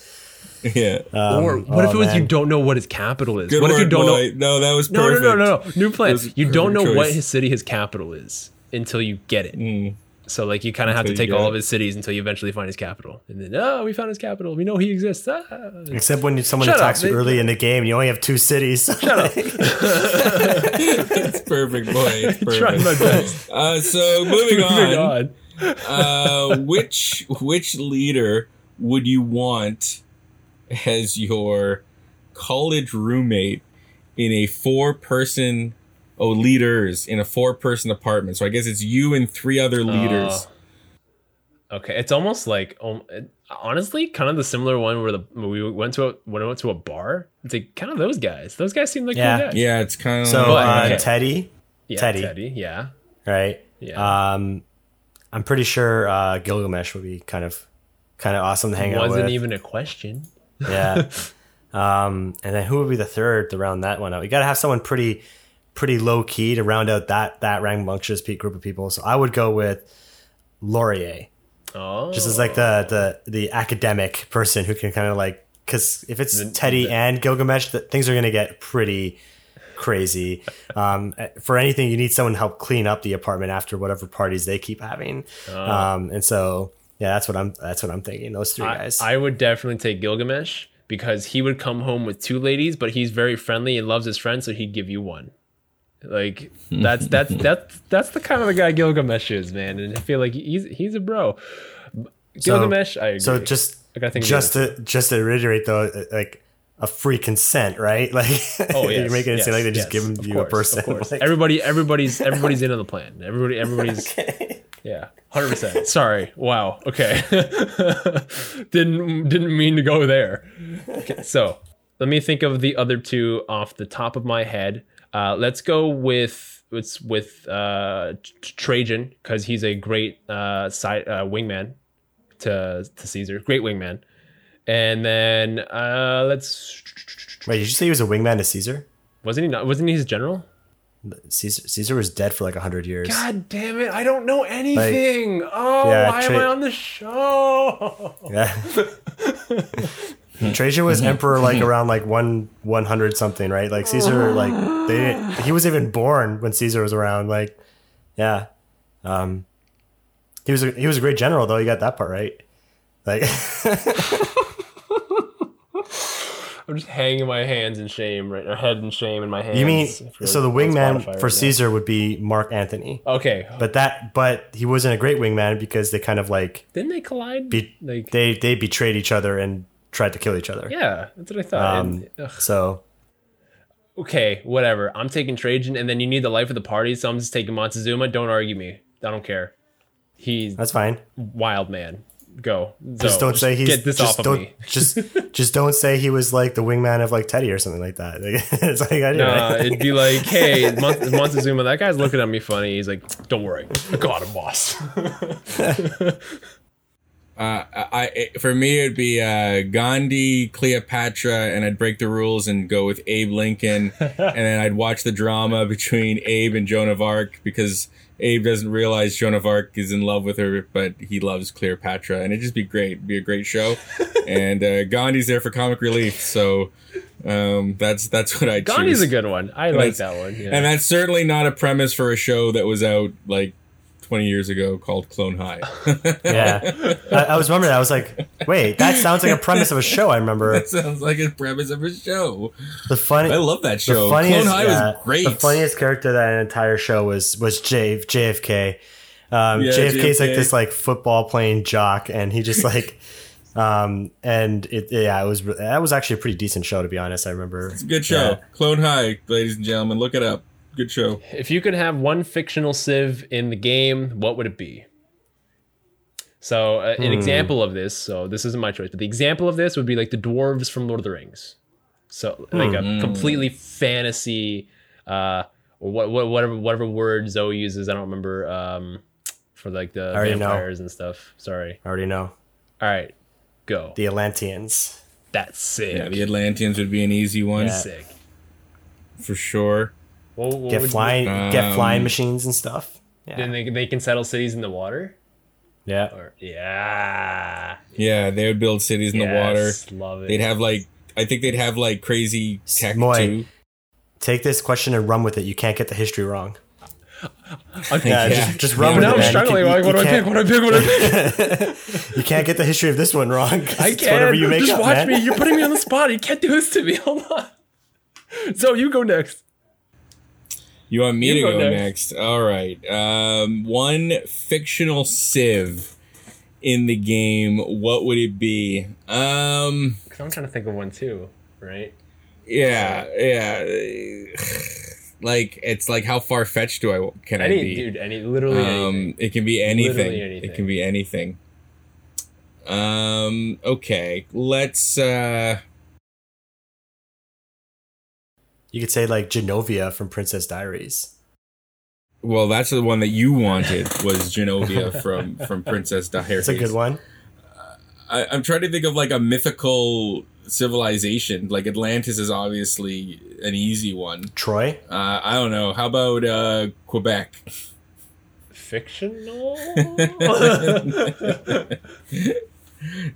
Speaker 2: Yeah.
Speaker 3: Um,
Speaker 1: Or what if
Speaker 3: oh,
Speaker 1: it was you don't know what his capital is?
Speaker 2: Good
Speaker 1: what if you don't
Speaker 2: boy.
Speaker 1: know?
Speaker 2: No, that was
Speaker 1: No,
Speaker 2: perfect.
Speaker 1: no, no, no, no. New plan. You don't know
Speaker 2: perfect
Speaker 1: what his city, his capital is until you get it.
Speaker 2: Mm.
Speaker 1: So like you kind of have to take all
Speaker 2: get
Speaker 1: of his cities until you eventually find his capital, and then oh, we found his capital. We know he exists. Ah.
Speaker 3: Except when someone
Speaker 1: Shut up,
Speaker 3: attacks you
Speaker 1: they-
Speaker 3: early in the game, you only have two cities.
Speaker 1: Shut up.
Speaker 2: It's perfect, boy. It's
Speaker 1: Trying my
Speaker 2: perfect.
Speaker 1: best.
Speaker 2: Uh, so moving
Speaker 1: Moving
Speaker 2: on,
Speaker 1: on.
Speaker 2: uh, which which leader would you want as your college roommate in a four person oh leaders in a four person apartment? So I guess it's you and three other leaders.
Speaker 1: Okay, it's almost like um, it- honestly, kind of the similar one where the we went to a when I went to a bar. It's like kind of those guys. Those guys seem like
Speaker 3: Yeah.
Speaker 1: cool guys.
Speaker 2: yeah, it's kind of
Speaker 3: so
Speaker 1: But-
Speaker 3: uh,
Speaker 1: okay.
Speaker 3: Teddy,
Speaker 1: yeah,
Speaker 3: Teddy.
Speaker 1: Teddy, yeah,
Speaker 3: right?
Speaker 1: yeah.
Speaker 3: Um, I'm pretty sure uh, Gilgamesh would be kind of kind of awesome to hang out
Speaker 1: Wasn't
Speaker 3: with.
Speaker 1: even a question.
Speaker 3: Yeah. Um, and then who would be the third to round that one out? You got to have someone pretty pretty low key to round out that that rambunctious group of people. So I would go with Laurier,
Speaker 1: Oh,
Speaker 3: just as like the the the academic person who can kind of like because if it's
Speaker 1: The-
Speaker 3: Teddy
Speaker 1: the-
Speaker 3: and Gilgamesh, th- things are gonna get pretty crazy. Um, for anything, you need someone to help clean up the apartment after whatever parties they keep having. Um, and so yeah, that's what I'm that's what I'm thinking. Those three
Speaker 1: I,
Speaker 3: guys.
Speaker 1: I would definitely take Gilgamesh because he would come home with two ladies, but he's very friendly and loves his friends, so he'd give you one. Like that's that's that's that's the kind of the guy Gilgamesh is, man. And I feel like he's he's a bro. Gilgamesh, I agree.
Speaker 3: So just
Speaker 1: I gotta think
Speaker 3: just to just to reiterate though, uh, like a free consent, right? Like
Speaker 1: Oh yeah,
Speaker 3: you're making it seem like they're just giving you a person. Like,
Speaker 1: Everybody, everybody's, everybody's in on the plan. Everybody, everybody's,
Speaker 3: okay.
Speaker 1: Yeah, hundred percent. Sorry, wow, okay, didn't didn't mean to go there. Okay, so let me think of the other two off the top of my head. Uh, let's go with it's with uh, Trajan because he's a great uh, side uh, wingman to to Caesar, great wingman. And then uh, let's
Speaker 3: Wait, did you say he was a wingman to Caesar?
Speaker 1: wasn't he not wasn't he his general?
Speaker 3: Caesar, Caesar was dead for like hundred years.
Speaker 1: God damn it! I don't know anything. oh,
Speaker 3: Yeah,
Speaker 1: why am I on the show?
Speaker 3: Yeah. Trajan was emperor like around like one one hundred something, right? Like Caesar, like they didn't. He was even born when Caesar was around. Like, yeah. Um, he was a, he was a great general though. You got that part right. Like,
Speaker 1: I'm just hanging my hands in shame, right? Or head in shame in my hands.
Speaker 3: You mean so the wingman
Speaker 1: right
Speaker 3: for
Speaker 1: now.
Speaker 3: Caesar would be Mark Antony,
Speaker 1: Okay,
Speaker 3: but that but he wasn't a great wingman because they kind of like
Speaker 1: didn't they collide?
Speaker 3: be,
Speaker 1: like,
Speaker 3: they they betrayed each other and tried to kill each other.
Speaker 1: yeah, that's what I thought.
Speaker 3: Um,
Speaker 1: And-
Speaker 3: so
Speaker 1: okay, whatever. I'm taking Trajan, and then you need the life of the party, so I'm just taking Montezuma. Don't argue me. I don't care. He's
Speaker 3: that's fine.
Speaker 1: wild man. Go.
Speaker 3: Just don't say he's
Speaker 1: get this
Speaker 3: just
Speaker 1: off
Speaker 3: don't
Speaker 1: of me.
Speaker 3: just just don't say he was like the wingman of like Teddy or something like that. it's like I
Speaker 1: Nah, it'd be like, hey, Mont- Montezuma, that guy's looking at me funny. He's like, don't worry, I got him, boss.
Speaker 2: Uh, I, I for me it'd be uh, Gandhi, Cleopatra, and I'd break the rules and go with Abe Lincoln, and then I'd watch the drama between Abe and Joan of Arc because Abe doesn't realize Joan of Arc is in love with her, but he loves Cleopatra, and it'd just be great. It'd be a great show, and uh, Gandhi's there for comic relief, so um, that's that's what I choose.
Speaker 1: Gandhi's a good one. I like that one. Yeah.
Speaker 2: and that's certainly not a premise for a show that was out like 20 years ago called Clone High.
Speaker 3: yeah. I, I was remembering. That. I was like, wait, that sounds like a premise of a show. I remember
Speaker 2: that sounds like a premise of a show.
Speaker 3: the funny.
Speaker 2: I love that show.
Speaker 3: funniest,
Speaker 2: Clone High
Speaker 3: yeah,
Speaker 2: was great.
Speaker 3: The funniest character that entire show was was J, JFK. Um,
Speaker 2: Yeah,
Speaker 3: JFK's like this like football playing jock, and he just like, um, and it yeah, it was that was actually a pretty decent show to be honest. I remember.
Speaker 2: It's a good show.
Speaker 3: Yeah.
Speaker 2: Clone High, ladies and gentlemen. Look it up. Good show.
Speaker 1: if you could have one fictional Civ in the game, what would it be? So, uh,
Speaker 3: Hmm.
Speaker 1: an example of this, so this isn't my choice, but the example of this would be like the dwarves from Lord of the Rings. So, like
Speaker 3: Hmm.
Speaker 1: a completely fantasy, uh, or what, what, whatever, whatever word Zoe uses, I don't remember, um, for like the
Speaker 3: already know.
Speaker 1: vampires and stuff. Sorry.
Speaker 3: I already know
Speaker 1: All right, go.
Speaker 3: the Atlanteans.
Speaker 1: That's sick.
Speaker 2: Yeah, the Atlanteans would be an easy one
Speaker 3: Yeah.
Speaker 1: sick.
Speaker 2: for sure.
Speaker 1: What, what
Speaker 3: Get
Speaker 1: would-
Speaker 3: flying, get
Speaker 2: Um,
Speaker 3: flying machines and stuff.
Speaker 1: Then they, they can settle cities in the water.
Speaker 3: yeah.
Speaker 1: Or yeah,
Speaker 2: Yeah, they would build cities in the water.
Speaker 1: Love it.
Speaker 2: They'd have like, I think they'd have like crazy tech
Speaker 3: Moy.
Speaker 2: too.
Speaker 3: Take this question and run with it. You can't get the history wrong.
Speaker 1: Okay.
Speaker 3: Yeah,
Speaker 2: Yeah.
Speaker 3: just, just run
Speaker 2: Yeah,
Speaker 3: with
Speaker 1: now
Speaker 3: it.
Speaker 1: I'm
Speaker 3: man. You
Speaker 1: struggling.
Speaker 3: can-
Speaker 1: Like,
Speaker 3: you
Speaker 1: what do I pick? What do I pick? What do I pick?
Speaker 3: You can't get the history of this one wrong. 'cause
Speaker 1: I can't.
Speaker 3: you make
Speaker 1: Just
Speaker 3: up,
Speaker 1: watch
Speaker 3: man.
Speaker 1: me. You're putting me on the spot. You can't do this to me. Hold on. So you go next.
Speaker 2: You want me
Speaker 1: You
Speaker 2: to
Speaker 1: go
Speaker 2: go
Speaker 1: next.
Speaker 2: next? All right. Um, one fictional Civ in the game. What would it be? Um,
Speaker 1: Because I'm trying to think of one too. Right.
Speaker 2: yeah, yeah. Like it's like how far fetched do I can I be?
Speaker 1: dude. Any literally. anything.
Speaker 2: Um, it can be anything.
Speaker 1: Literally anything.
Speaker 2: It can be anything. Um. Okay. Let's. uh
Speaker 3: You could say like Genovia from Princess Diaries.
Speaker 2: Well, that's the one that you wanted was Genovia from from Princess Diaries.
Speaker 3: It's a good one.
Speaker 2: I, I'm trying to think of like a mythical civilization. Like Atlantis is obviously an easy one.
Speaker 3: Troy.
Speaker 2: Uh, I don't know. How about uh, Quebec?
Speaker 1: Fictional.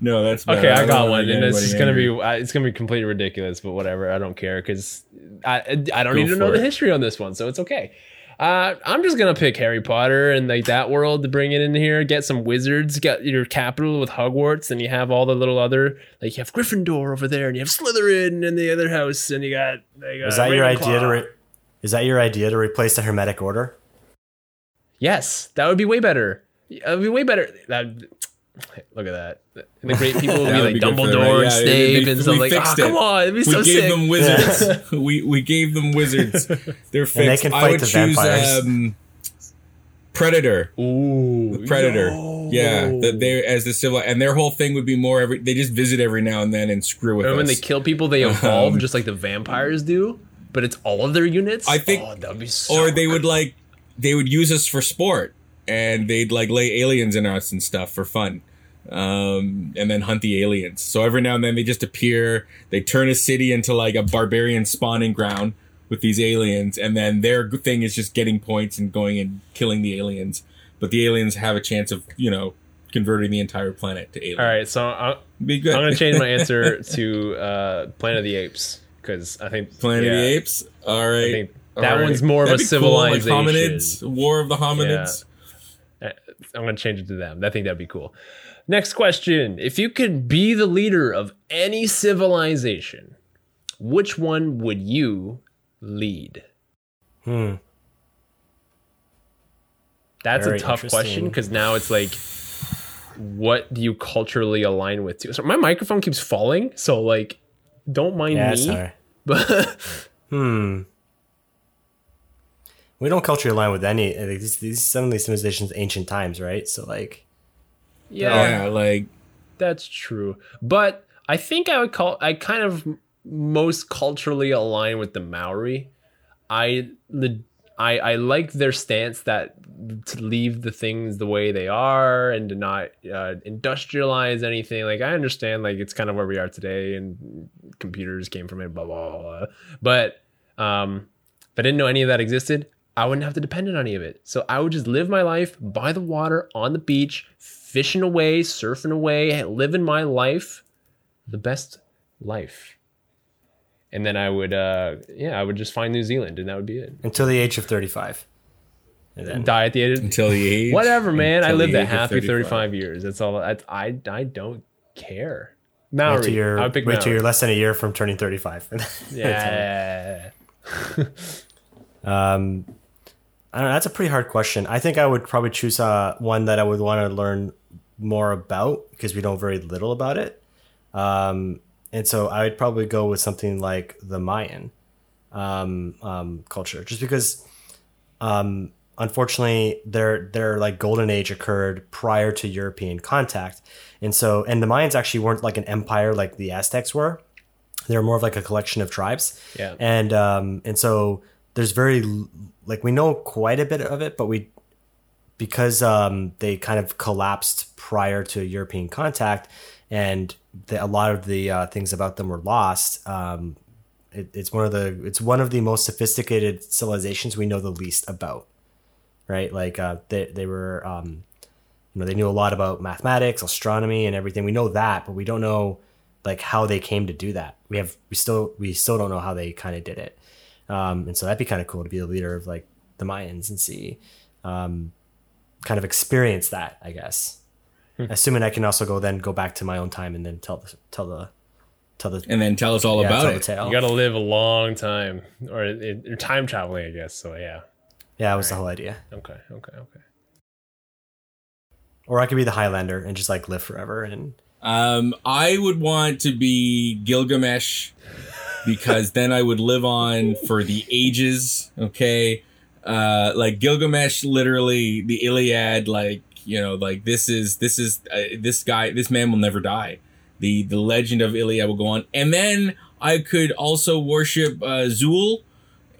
Speaker 2: No, that's bad.
Speaker 1: okay, I
Speaker 2: don't
Speaker 1: got one, and it's
Speaker 2: anybody
Speaker 1: just gonna be uh, it's gonna be completely ridiculous, but whatever. I don't care because I I don't
Speaker 2: Go
Speaker 1: need to know
Speaker 2: for
Speaker 1: the history on this one, so it's okay. Uh, I'm just gonna pick Harry Potter and like that world to bring it in here. Get some wizards. Get your capital with Hogwarts, and you have all the little other like you have Gryffindor over there, and you have Slytherin in the other house, and you got. Like,
Speaker 3: Is
Speaker 1: uh,
Speaker 3: that your idea to? Re- is that your idea to replace the Hermetic Order?
Speaker 1: Yes, that would be way better. That would be way better. That look at that. And the great people would
Speaker 2: That
Speaker 1: be like
Speaker 2: be good for them,
Speaker 1: Dumbledore,
Speaker 2: right? Yeah,
Speaker 1: Snape, and
Speaker 2: we
Speaker 1: stuff like.
Speaker 2: fixed
Speaker 1: Oh, come on, it'd be
Speaker 2: We
Speaker 1: so
Speaker 2: gave
Speaker 1: sick.
Speaker 2: them wizards. we we gave them wizards. They're fixed.
Speaker 3: they can
Speaker 2: I
Speaker 3: fight
Speaker 2: would
Speaker 3: the
Speaker 2: choose
Speaker 3: vampires.
Speaker 2: um, Predator.
Speaker 1: Ooh,
Speaker 2: Predator.
Speaker 1: yo.
Speaker 2: Yeah, that they as the civil and their whole thing would be more every. They just visit every now and then and screw with
Speaker 1: Remember when they kill people, they evolve
Speaker 2: Um,
Speaker 1: just like the vampires do, but it's all of their units.
Speaker 2: I think-
Speaker 1: oh, that would be so.
Speaker 2: or they would like they would use us for sport and they'd like lay aliens in us and stuff for fun um and then hunt the aliens. So every now and then they just appear they turn a city into like a barbarian spawning ground with these aliens and then their thing is just getting points and going and killing the aliens. But the aliens have a chance of you know converting the entire planet to alien
Speaker 1: All right, so I'm, I'm gonna change my answer to uh, Planet of the Apes because I think
Speaker 2: planet of the apes? All right
Speaker 1: think
Speaker 2: all
Speaker 1: that
Speaker 2: right.
Speaker 1: one's more of a
Speaker 2: That'd cool, like hominids? War of the hominids
Speaker 1: I'm gonna change it to them. I think that'd be cool. Next question: If you could be the leader of any civilization, which one would you lead?
Speaker 3: Hmm.
Speaker 1: That's
Speaker 3: Very
Speaker 1: a tough question because now it's like, what do you culturally align with? Too? So my microphone keeps falling, so like, don't mind
Speaker 3: Yeah,
Speaker 1: me.
Speaker 3: sorry.
Speaker 1: But
Speaker 3: Hmm. We don't culturally align with any. like, These, these some of these civilizations, ancient times, right? So like,
Speaker 1: yeah,
Speaker 2: Yeah, like
Speaker 1: That's true. But I think I would call I kind of most culturally align with the Maori. I le- I I like their stance that to leave the things the way they are and to not uh, industrialize anything. Like I understand like it's kind of where we are today and computers came from it blah blah blah. blah. But um if I didn't know any of that existed, I wouldn't have to depend on any of it. So I would just live my life by the water, on the beach, fishing away, surfing away, living my life, the best life. And then I would, uh, yeah, I would just find New Zealand, and that would be it.
Speaker 3: until the age of thirty-five, and then
Speaker 1: Die at the age of
Speaker 2: until the age.
Speaker 1: whatever, man. I
Speaker 2: until the
Speaker 1: lived a happy 35 years. That's all. I, I, I don't care. Maori.
Speaker 3: wait till you're
Speaker 1: I would pick
Speaker 3: wait till
Speaker 1: Maori.
Speaker 3: you're less than a year from turning thirty-five.
Speaker 1: Yeah.
Speaker 3: Um, I don't know. That's a pretty hard question. I think I would probably choose uh, one that I would want to learn more about because we know very little about it. Um, and so I would probably go with something like the Mayan um, um, culture, just because, um, unfortunately, their their like golden age occurred prior to European contact, and so and the Mayans actually weren't like an empire like the Aztecs were. They were more of like a collection of tribes
Speaker 1: Yeah.
Speaker 3: and um and so there's very like we know quite a bit of it but we because um they kind of collapsed prior to european contact and the, a lot of the uh, things about them were lost um it, it's one of the it's one of the most sophisticated civilizations we know the least about right? Like uh they, they were um you know they knew a lot about mathematics astronomy and everything. We know that but we don't know like how they came to do that. We have we still we still don't know how they kind of did it um and so that'd be kind of cool to be the leader of like the mayans and see um kind of experience that i guess assuming i can also go then go back to my own time and then tell the tell the tell the
Speaker 2: and then tell us all
Speaker 3: yeah,
Speaker 2: about it.
Speaker 1: You got to live a long time, or it, you're time traveling, I guess. So yeah.
Speaker 3: yeah that was the whole idea
Speaker 1: Okay. Okay. Okay.
Speaker 3: or i could be the highlander and just like live forever and
Speaker 2: Um, I would want to be Gilgamesh because then I would live on for the ages. Okay, uh, like Gilgamesh, literally the Iliad. Like you know, like this is this is uh, this guy. This man will never die. The the legend of Iliad will go on, and then I could also worship uh, Zool,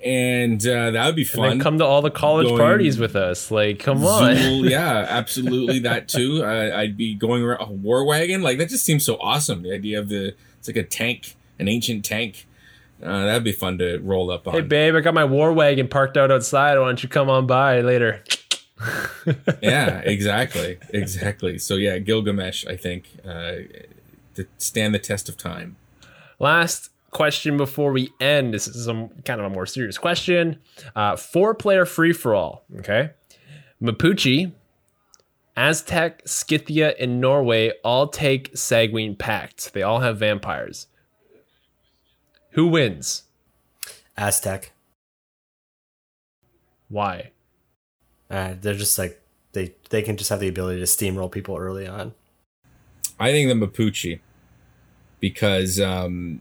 Speaker 2: and uh, that would be
Speaker 1: And
Speaker 2: fun.
Speaker 1: come to all the college
Speaker 2: Going-
Speaker 1: parties with us. Like, come on.
Speaker 2: Zool, yeah, absolutely that too. Uh, I'd be going around a war wagon. Like that just seems so awesome. The idea of the it's like a tank, an ancient tank. Uh, that'd be fun to roll up on.
Speaker 1: Hey, babe, I got my war wagon parked out outside. Why don't you come on by later?
Speaker 2: yeah, exactly, exactly. So yeah, Gilgamesh, I think, uh, to stand the test of time.
Speaker 1: Last question before we end. This is some kind of a more serious question. Uh, four player free for all. Okay. Mapuche, Aztec, Scythia, and Norway all take Sanguine Pact. They all have vampires. Who wins?
Speaker 3: aztec
Speaker 1: Why?
Speaker 3: uh, they're just like they they can just have the ability to steamroll people early on
Speaker 2: I think the Mapuche, because um,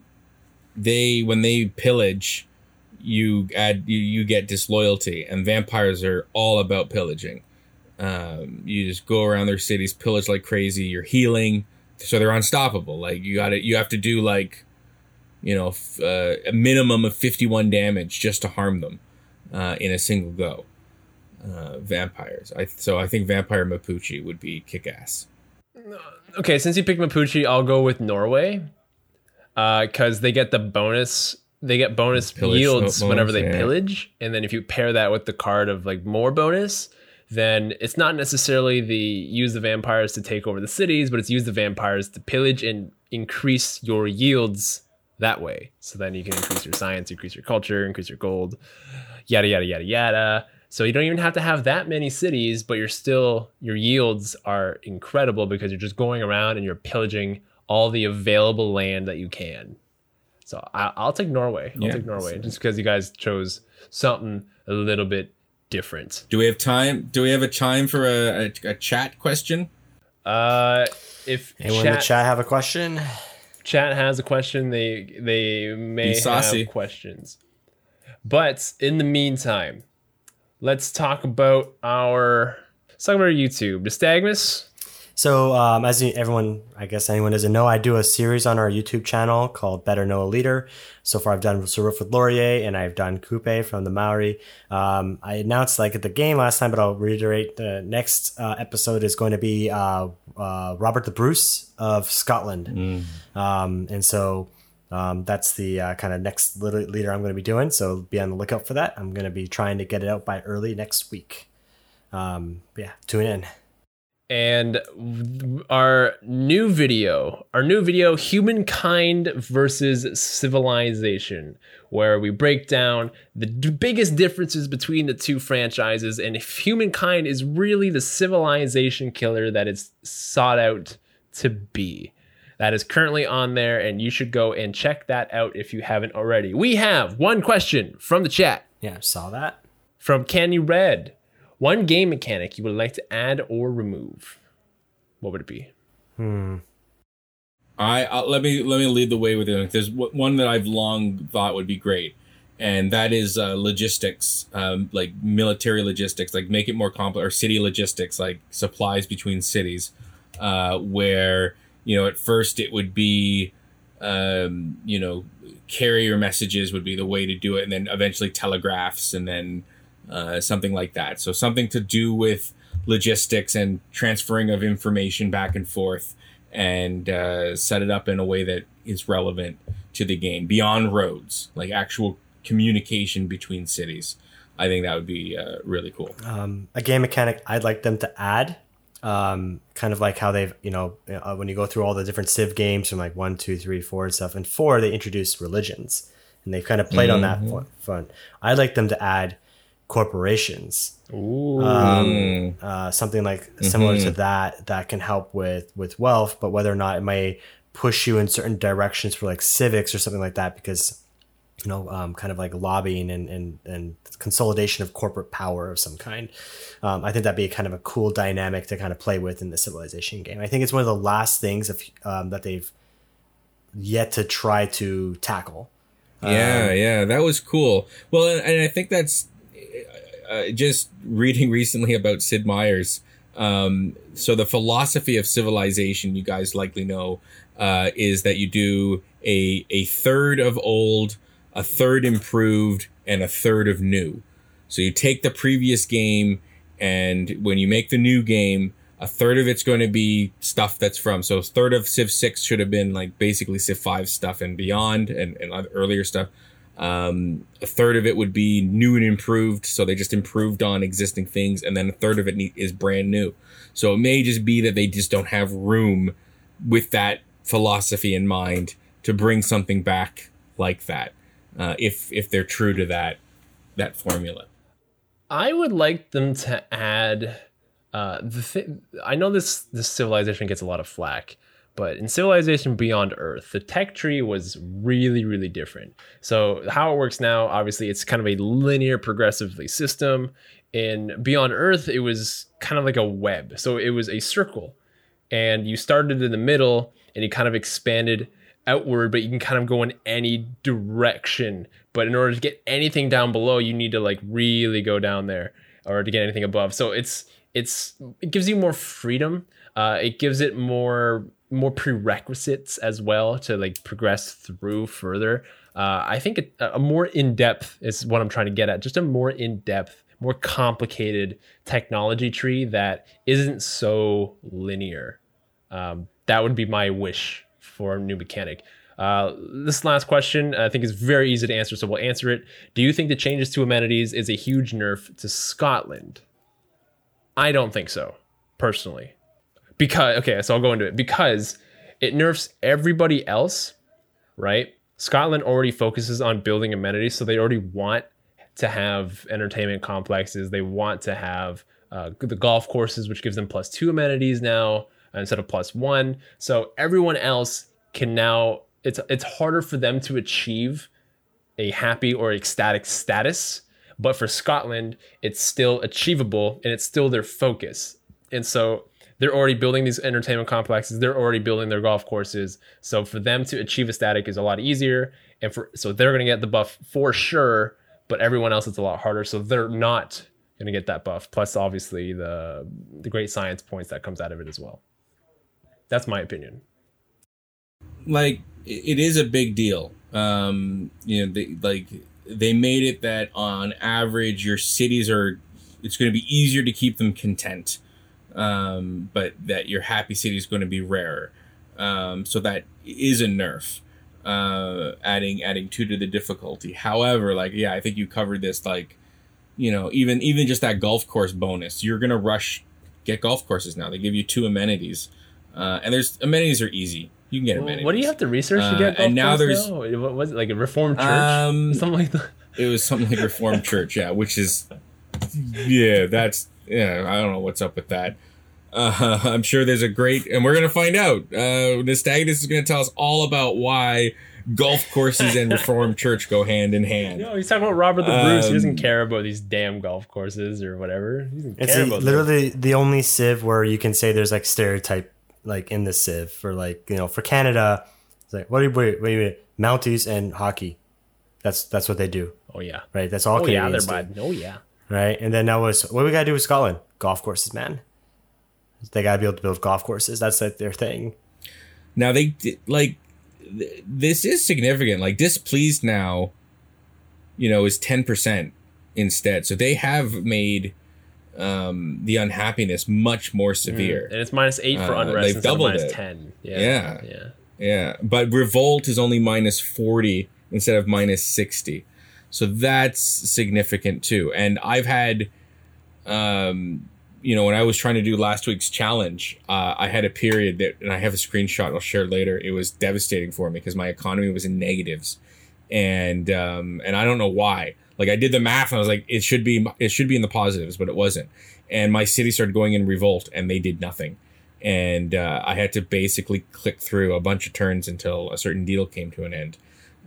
Speaker 2: they when they pillage, you add you, you get disloyalty, and vampires are all about pillaging. Um, you just go around their cities, pillage like crazy. You're healing, so they're unstoppable. Like you got to you have to do like, you know, f- uh, a minimum of 51 damage just to harm them uh, in a single go. Uh, vampires. I so I think vampire Mapuche would be kick ass.
Speaker 1: Okay, since you picked Mapuche, I'll go with Norway. Because they get the bonus, they get bonus
Speaker 2: Pillage
Speaker 1: yields whenever they
Speaker 2: yeah.
Speaker 1: pillage, and then if you pair that with the card of like more bonus, then it's not necessarily the use the vampires to take over the cities, but it's use the vampires to pillage and increase your yields that way. So then you can increase your science, increase your culture, increase your gold, yada yada yada yada. So you don't even have to have that many cities, but you're still your yields are incredible because you're just going around and you're pillaging all the available land that you can. So I, I'll take Norway. I'll
Speaker 2: Yeah.
Speaker 1: take Norway just because you guys chose something a little bit different.
Speaker 2: Do we have time? Do we have a time for a, a, a chat question?
Speaker 1: Uh, if
Speaker 3: Anyone in the chat have a question?
Speaker 1: Chat has a question, they they may have questions. But in the meantime, let's talk about our let's talk about our YouTube. Nystagmus.
Speaker 3: So, um, as everyone, I guess anyone doesn't know, I do a series on our YouTube channel called Better Know a Leader. So far, I've done Sir Wilfrid Laurier and I've done Kupe from the Maori. Um, I announced like at the game last time, but I'll reiterate the next uh, episode is going to be uh, uh, Robert the Bruce of Scotland. Um, and so um, that's the uh, kind of next leader I'm going to be doing. So be on the lookout for that. I'm going to be trying to get it out by early next week. Um, yeah, tune in.
Speaker 1: And our new video, our new video, Humankind versus Civilization, where we break down the d- biggest differences between the two franchises and if Humankind is really the civilization killer that it's sought out to be. That is currently on there, and you should go and check that out if you haven't already. We have one question from the chat
Speaker 3: Yeah, saw that.
Speaker 1: from Candy Red. One game mechanic you would like to add or remove. What would it be?
Speaker 2: Hmm. I let me let me lead the way with it. There's one that I've long thought would be great, and that is uh, logistics, um, like military logistics, like make it more complex, or city logistics, like supplies between cities, uh, where you know at first it would be, um, you know, carrier messages would be the way to do it, and then eventually telegraphs, and then uh, something like that. So something to do with logistics and transferring of information back and forth and uh, set it up in a way that is relevant to the game beyond roads, like actual communication between cities. I think that would be uh, really cool.
Speaker 3: um, a game mechanic I'd like them to add. Um, kind of like how they've, you know, uh, when you go through all the different Civ games from like one, two, three, four, and stuff, and four, they introduced religions, and they've kind of played on that fun- fun. I'd like them to add corporations,
Speaker 1: Ooh.
Speaker 3: um, uh, something like similar to that that can help with with wealth, but whether or not it may push you in certain directions for like civics or something like that, because you know, um, kind of like lobbying and, and, and consolidation of corporate power of some kind. Um, I think that'd be kind of a cool dynamic to kind of play with in the civilization game. I think it's one of the last things of, um, that they've yet to try to tackle.
Speaker 2: Yeah, yeah, that was cool. Well, and, and I think that's uh, just reading recently about Sid Meier's. Um, so the philosophy of civilization, you guys likely know, uh, is that you do a a third of old, a third improved, and a third of new. So you take the previous game, and when you make the new game, a third of it's going to be stuff that's from. So a third of Civ Six should have been like basically Civ Five stuff and beyond, and and earlier stuff. Um, a third of it would be new and improved, so they just improved on existing things, and then a third of it is brand new. So it may just be that they just don't have room with that philosophy in mind to bring something back like that. Uh, if if they're true to that that formula.
Speaker 1: I would like them to add uh, the thing. I know this this civilization gets a lot of flack, but in Civilization Beyond Earth, the tech tree was really really different. So how it works now, obviously, it's kind of a linear progressively system. In Beyond Earth, it was kind of like a web. So it was a circle, and you started in the middle, and you kind of expanded outward, but you can kind of go in any direction. But in order to get anything down below, you need to like really go down there, or to get anything above. So it's it's it gives you more freedom. Uh, it gives it more more prerequisites as well to like progress through further. Uh, I think it, a more in depth is what I'm trying to get at. Just a more in depth, more complicated technology tree that isn't so linear. Um, that would be my wish for a new mechanic. Uh, this last question I think is very easy to answer, so we'll answer it. Do you think the changes to amenities is a huge nerf to Scotland? I don't think so, personally. Because okay, so I'll go into it. Because it nerfs everybody else, right? Scotland already focuses on building amenities, so they already want to have entertainment complexes. They want to have uh, the golf courses, which gives them plus two amenities now instead of plus one. So everyone else can now it's it's harder for them to achieve a happy or ecstatic status. But for Scotland, it's still achievable and it's still their focus. And so they're already building these entertainment complexes. They're already building their golf courses. So for them to achieve ecstatic is a lot easier. And for so they're gonna get the buff for sure, but everyone else it's a lot harder. So they're not gonna get that buff. Plus obviously the the great science points that comes out of it as well. That's my opinion.
Speaker 2: like it is a big deal. Um, you know, they, like they made it that on average your cities are it's going to be easier to keep them content, um, but that your happy city is going to be rarer. Um, so that is a nerf, uh, adding adding two to the difficulty. However, like yeah, I think you covered this. Like, you know, even even just that golf course bonus, you're gonna rush get golf courses now. They give you two amenities, uh, and there's amenities are easy. You can get
Speaker 1: Well,
Speaker 2: amenities.
Speaker 1: what do you have to research to
Speaker 2: Uh,
Speaker 1: get golf
Speaker 2: and now there's-
Speaker 1: now? What was it like a reformed church?
Speaker 2: Um,
Speaker 1: Something like that.
Speaker 2: It was something like Reformed Church, yeah, which is, yeah, that's yeah. I don't know what's up with that. Uh, I'm sure there's a great, and we're gonna find out. Uh, Nystagmus is gonna tell us all about why golf courses and Reformed Church go hand in hand.
Speaker 1: No, he's talking about Robert the Bruce. he
Speaker 2: Um,
Speaker 1: doesn't care about these damn golf courses or whatever. He doesn't
Speaker 3: It's
Speaker 1: care
Speaker 3: the-
Speaker 1: about that.
Speaker 3: literally the only civ where you can say there's like stereotype like in the civ for like you know for Canada. It's like what do you wait wait wait Mounties and hockey. That's that's what they do,
Speaker 1: Oh yeah.
Speaker 3: right? That's all
Speaker 1: Oh yeah,
Speaker 3: Canadians
Speaker 1: they're
Speaker 3: do,
Speaker 1: bad. Oh yeah.
Speaker 3: Right? And then that was what we gotta do with Scotland? Golf courses, man. They gotta be able to build golf courses. That's like their thing.
Speaker 2: Now they like th- this is significant. Like displeased now, you know, is ten percent instead. So they have made um the unhappiness much more severe.
Speaker 1: And it's minus eight for
Speaker 2: Uh,
Speaker 1: unrest
Speaker 2: they've doubled
Speaker 1: minus
Speaker 2: it.
Speaker 1: ten. Yeah.
Speaker 2: Yeah.
Speaker 1: Yeah.
Speaker 2: Yeah, but revolt is only minus 40 instead of minus 60. So that's significant too. And I've had um you know, when I was trying to do last week's challenge, uh, I had a period that, and I have a screenshot I'll share later. It was devastating for me because my economy was in negatives, and um, and I don't know why. Like I did the math and I was like, it should be it should be in the positives, but it wasn't. And my city started going in revolt, and they did nothing and uh, I had to basically click through a bunch of turns until a certain deal came to an end.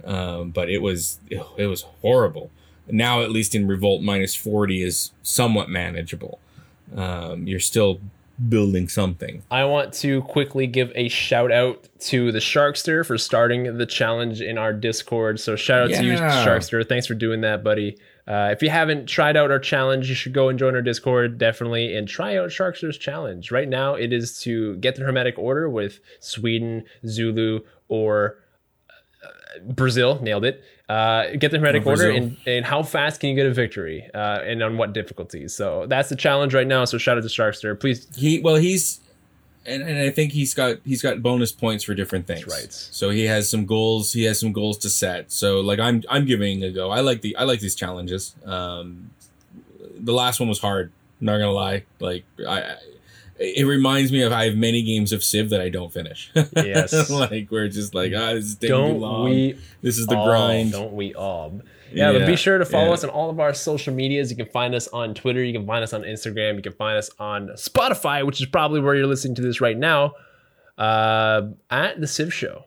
Speaker 2: Um, but it was it was horrible. Now, at least in Revolt, minus forty is somewhat manageable. Um, you're still building something.
Speaker 1: I want to quickly give a shout out to the Sharkster for starting the challenge in our Discord. So shout out to you, Sharkster. Thanks for doing that, buddy. Uh, if you haven't tried out our challenge, you should go and join our Discord definitely and try out Sharkster's challenge. Right now, it is to get the Hermetic Order with Sweden, Zulu, or Brazil. Nailed it. Uh, get the Hermetic
Speaker 2: Oh,
Speaker 1: Order, and, and how fast can you get a victory, uh, and on what difficulties. So that's the challenge right now. So shout out to Sharkster. Please
Speaker 2: He well, he's and, and I think he's got he's got bonus points for different things.
Speaker 1: right.
Speaker 2: So he has some goals. He has some goals to set. So like I'm I'm giving a go. I like the I like these challenges. Um, the last one was hard. Not gonna lie. Like I it reminds me of I have many games of Civ that I don't finish.
Speaker 1: Yes.
Speaker 2: like we're just like ah, this is taking
Speaker 1: don't
Speaker 2: long.
Speaker 1: we
Speaker 2: this is the
Speaker 1: all,
Speaker 2: grind.
Speaker 1: Don't we all? Yeah, but be sure to follow
Speaker 2: yeah.
Speaker 1: us on all of our social medias. You can find us on Twitter. You can find us on Instagram. You can find us on Spotify, which is probably where you're listening to this right now. Uh, at the Civ Show.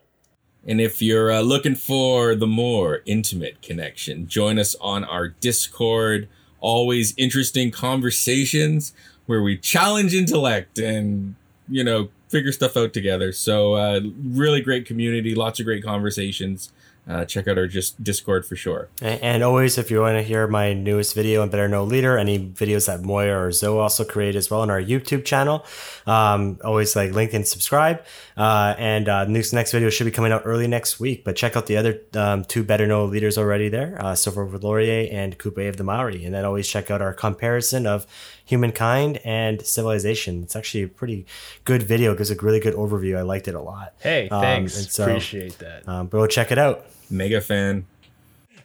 Speaker 2: And if you're uh, looking for the more intimate connection, join us on our Discord. Always interesting conversations where we challenge intellect and, you know, figure stuff out together. So, uh, really great community, lots of great conversations. Uh, check out our just Discord for sure.
Speaker 3: And, always, if you want to hear my newest video on Better Know Leader, any videos that Moya or Zoe also create as well on our YouTube channel, um, always like link and subscribe. Uh, and uh, next next video should be coming out early next week. But check out the other um, two Better Know Leaders already there, uh, Sir Wilfrid Laurier and Kupe of the Maori. And then always check out our comparison of humankind and civilization. It's actually a pretty good video. It gives a really good overview. I liked it a lot.
Speaker 1: Hey,
Speaker 3: Um,
Speaker 1: thanks.
Speaker 3: and so-
Speaker 1: Appreciate that.
Speaker 3: Um, but go check it out.
Speaker 2: Mega fan.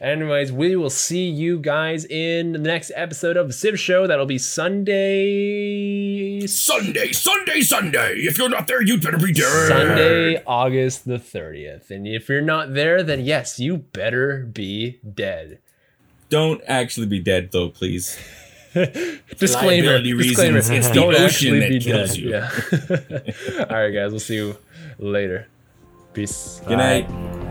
Speaker 1: Anyways, we will see you guys in the next episode of the Civ Show. That'll be Sunday.
Speaker 2: Sunday, Sunday, Sunday. If you're not there, you'd better be there.
Speaker 1: Sunday, August the 30th. And if you're not there, then yes, you better be dead.
Speaker 2: Don't actually be dead, though, please.
Speaker 1: Disclaimer. Disclaimer.
Speaker 2: reasons, it's the
Speaker 1: Don't actually
Speaker 2: that
Speaker 1: be
Speaker 2: kills
Speaker 1: dead.
Speaker 2: you.
Speaker 1: Yeah. All right, guys. We'll see you later. Peace.
Speaker 2: Good
Speaker 3: Bye.
Speaker 2: night.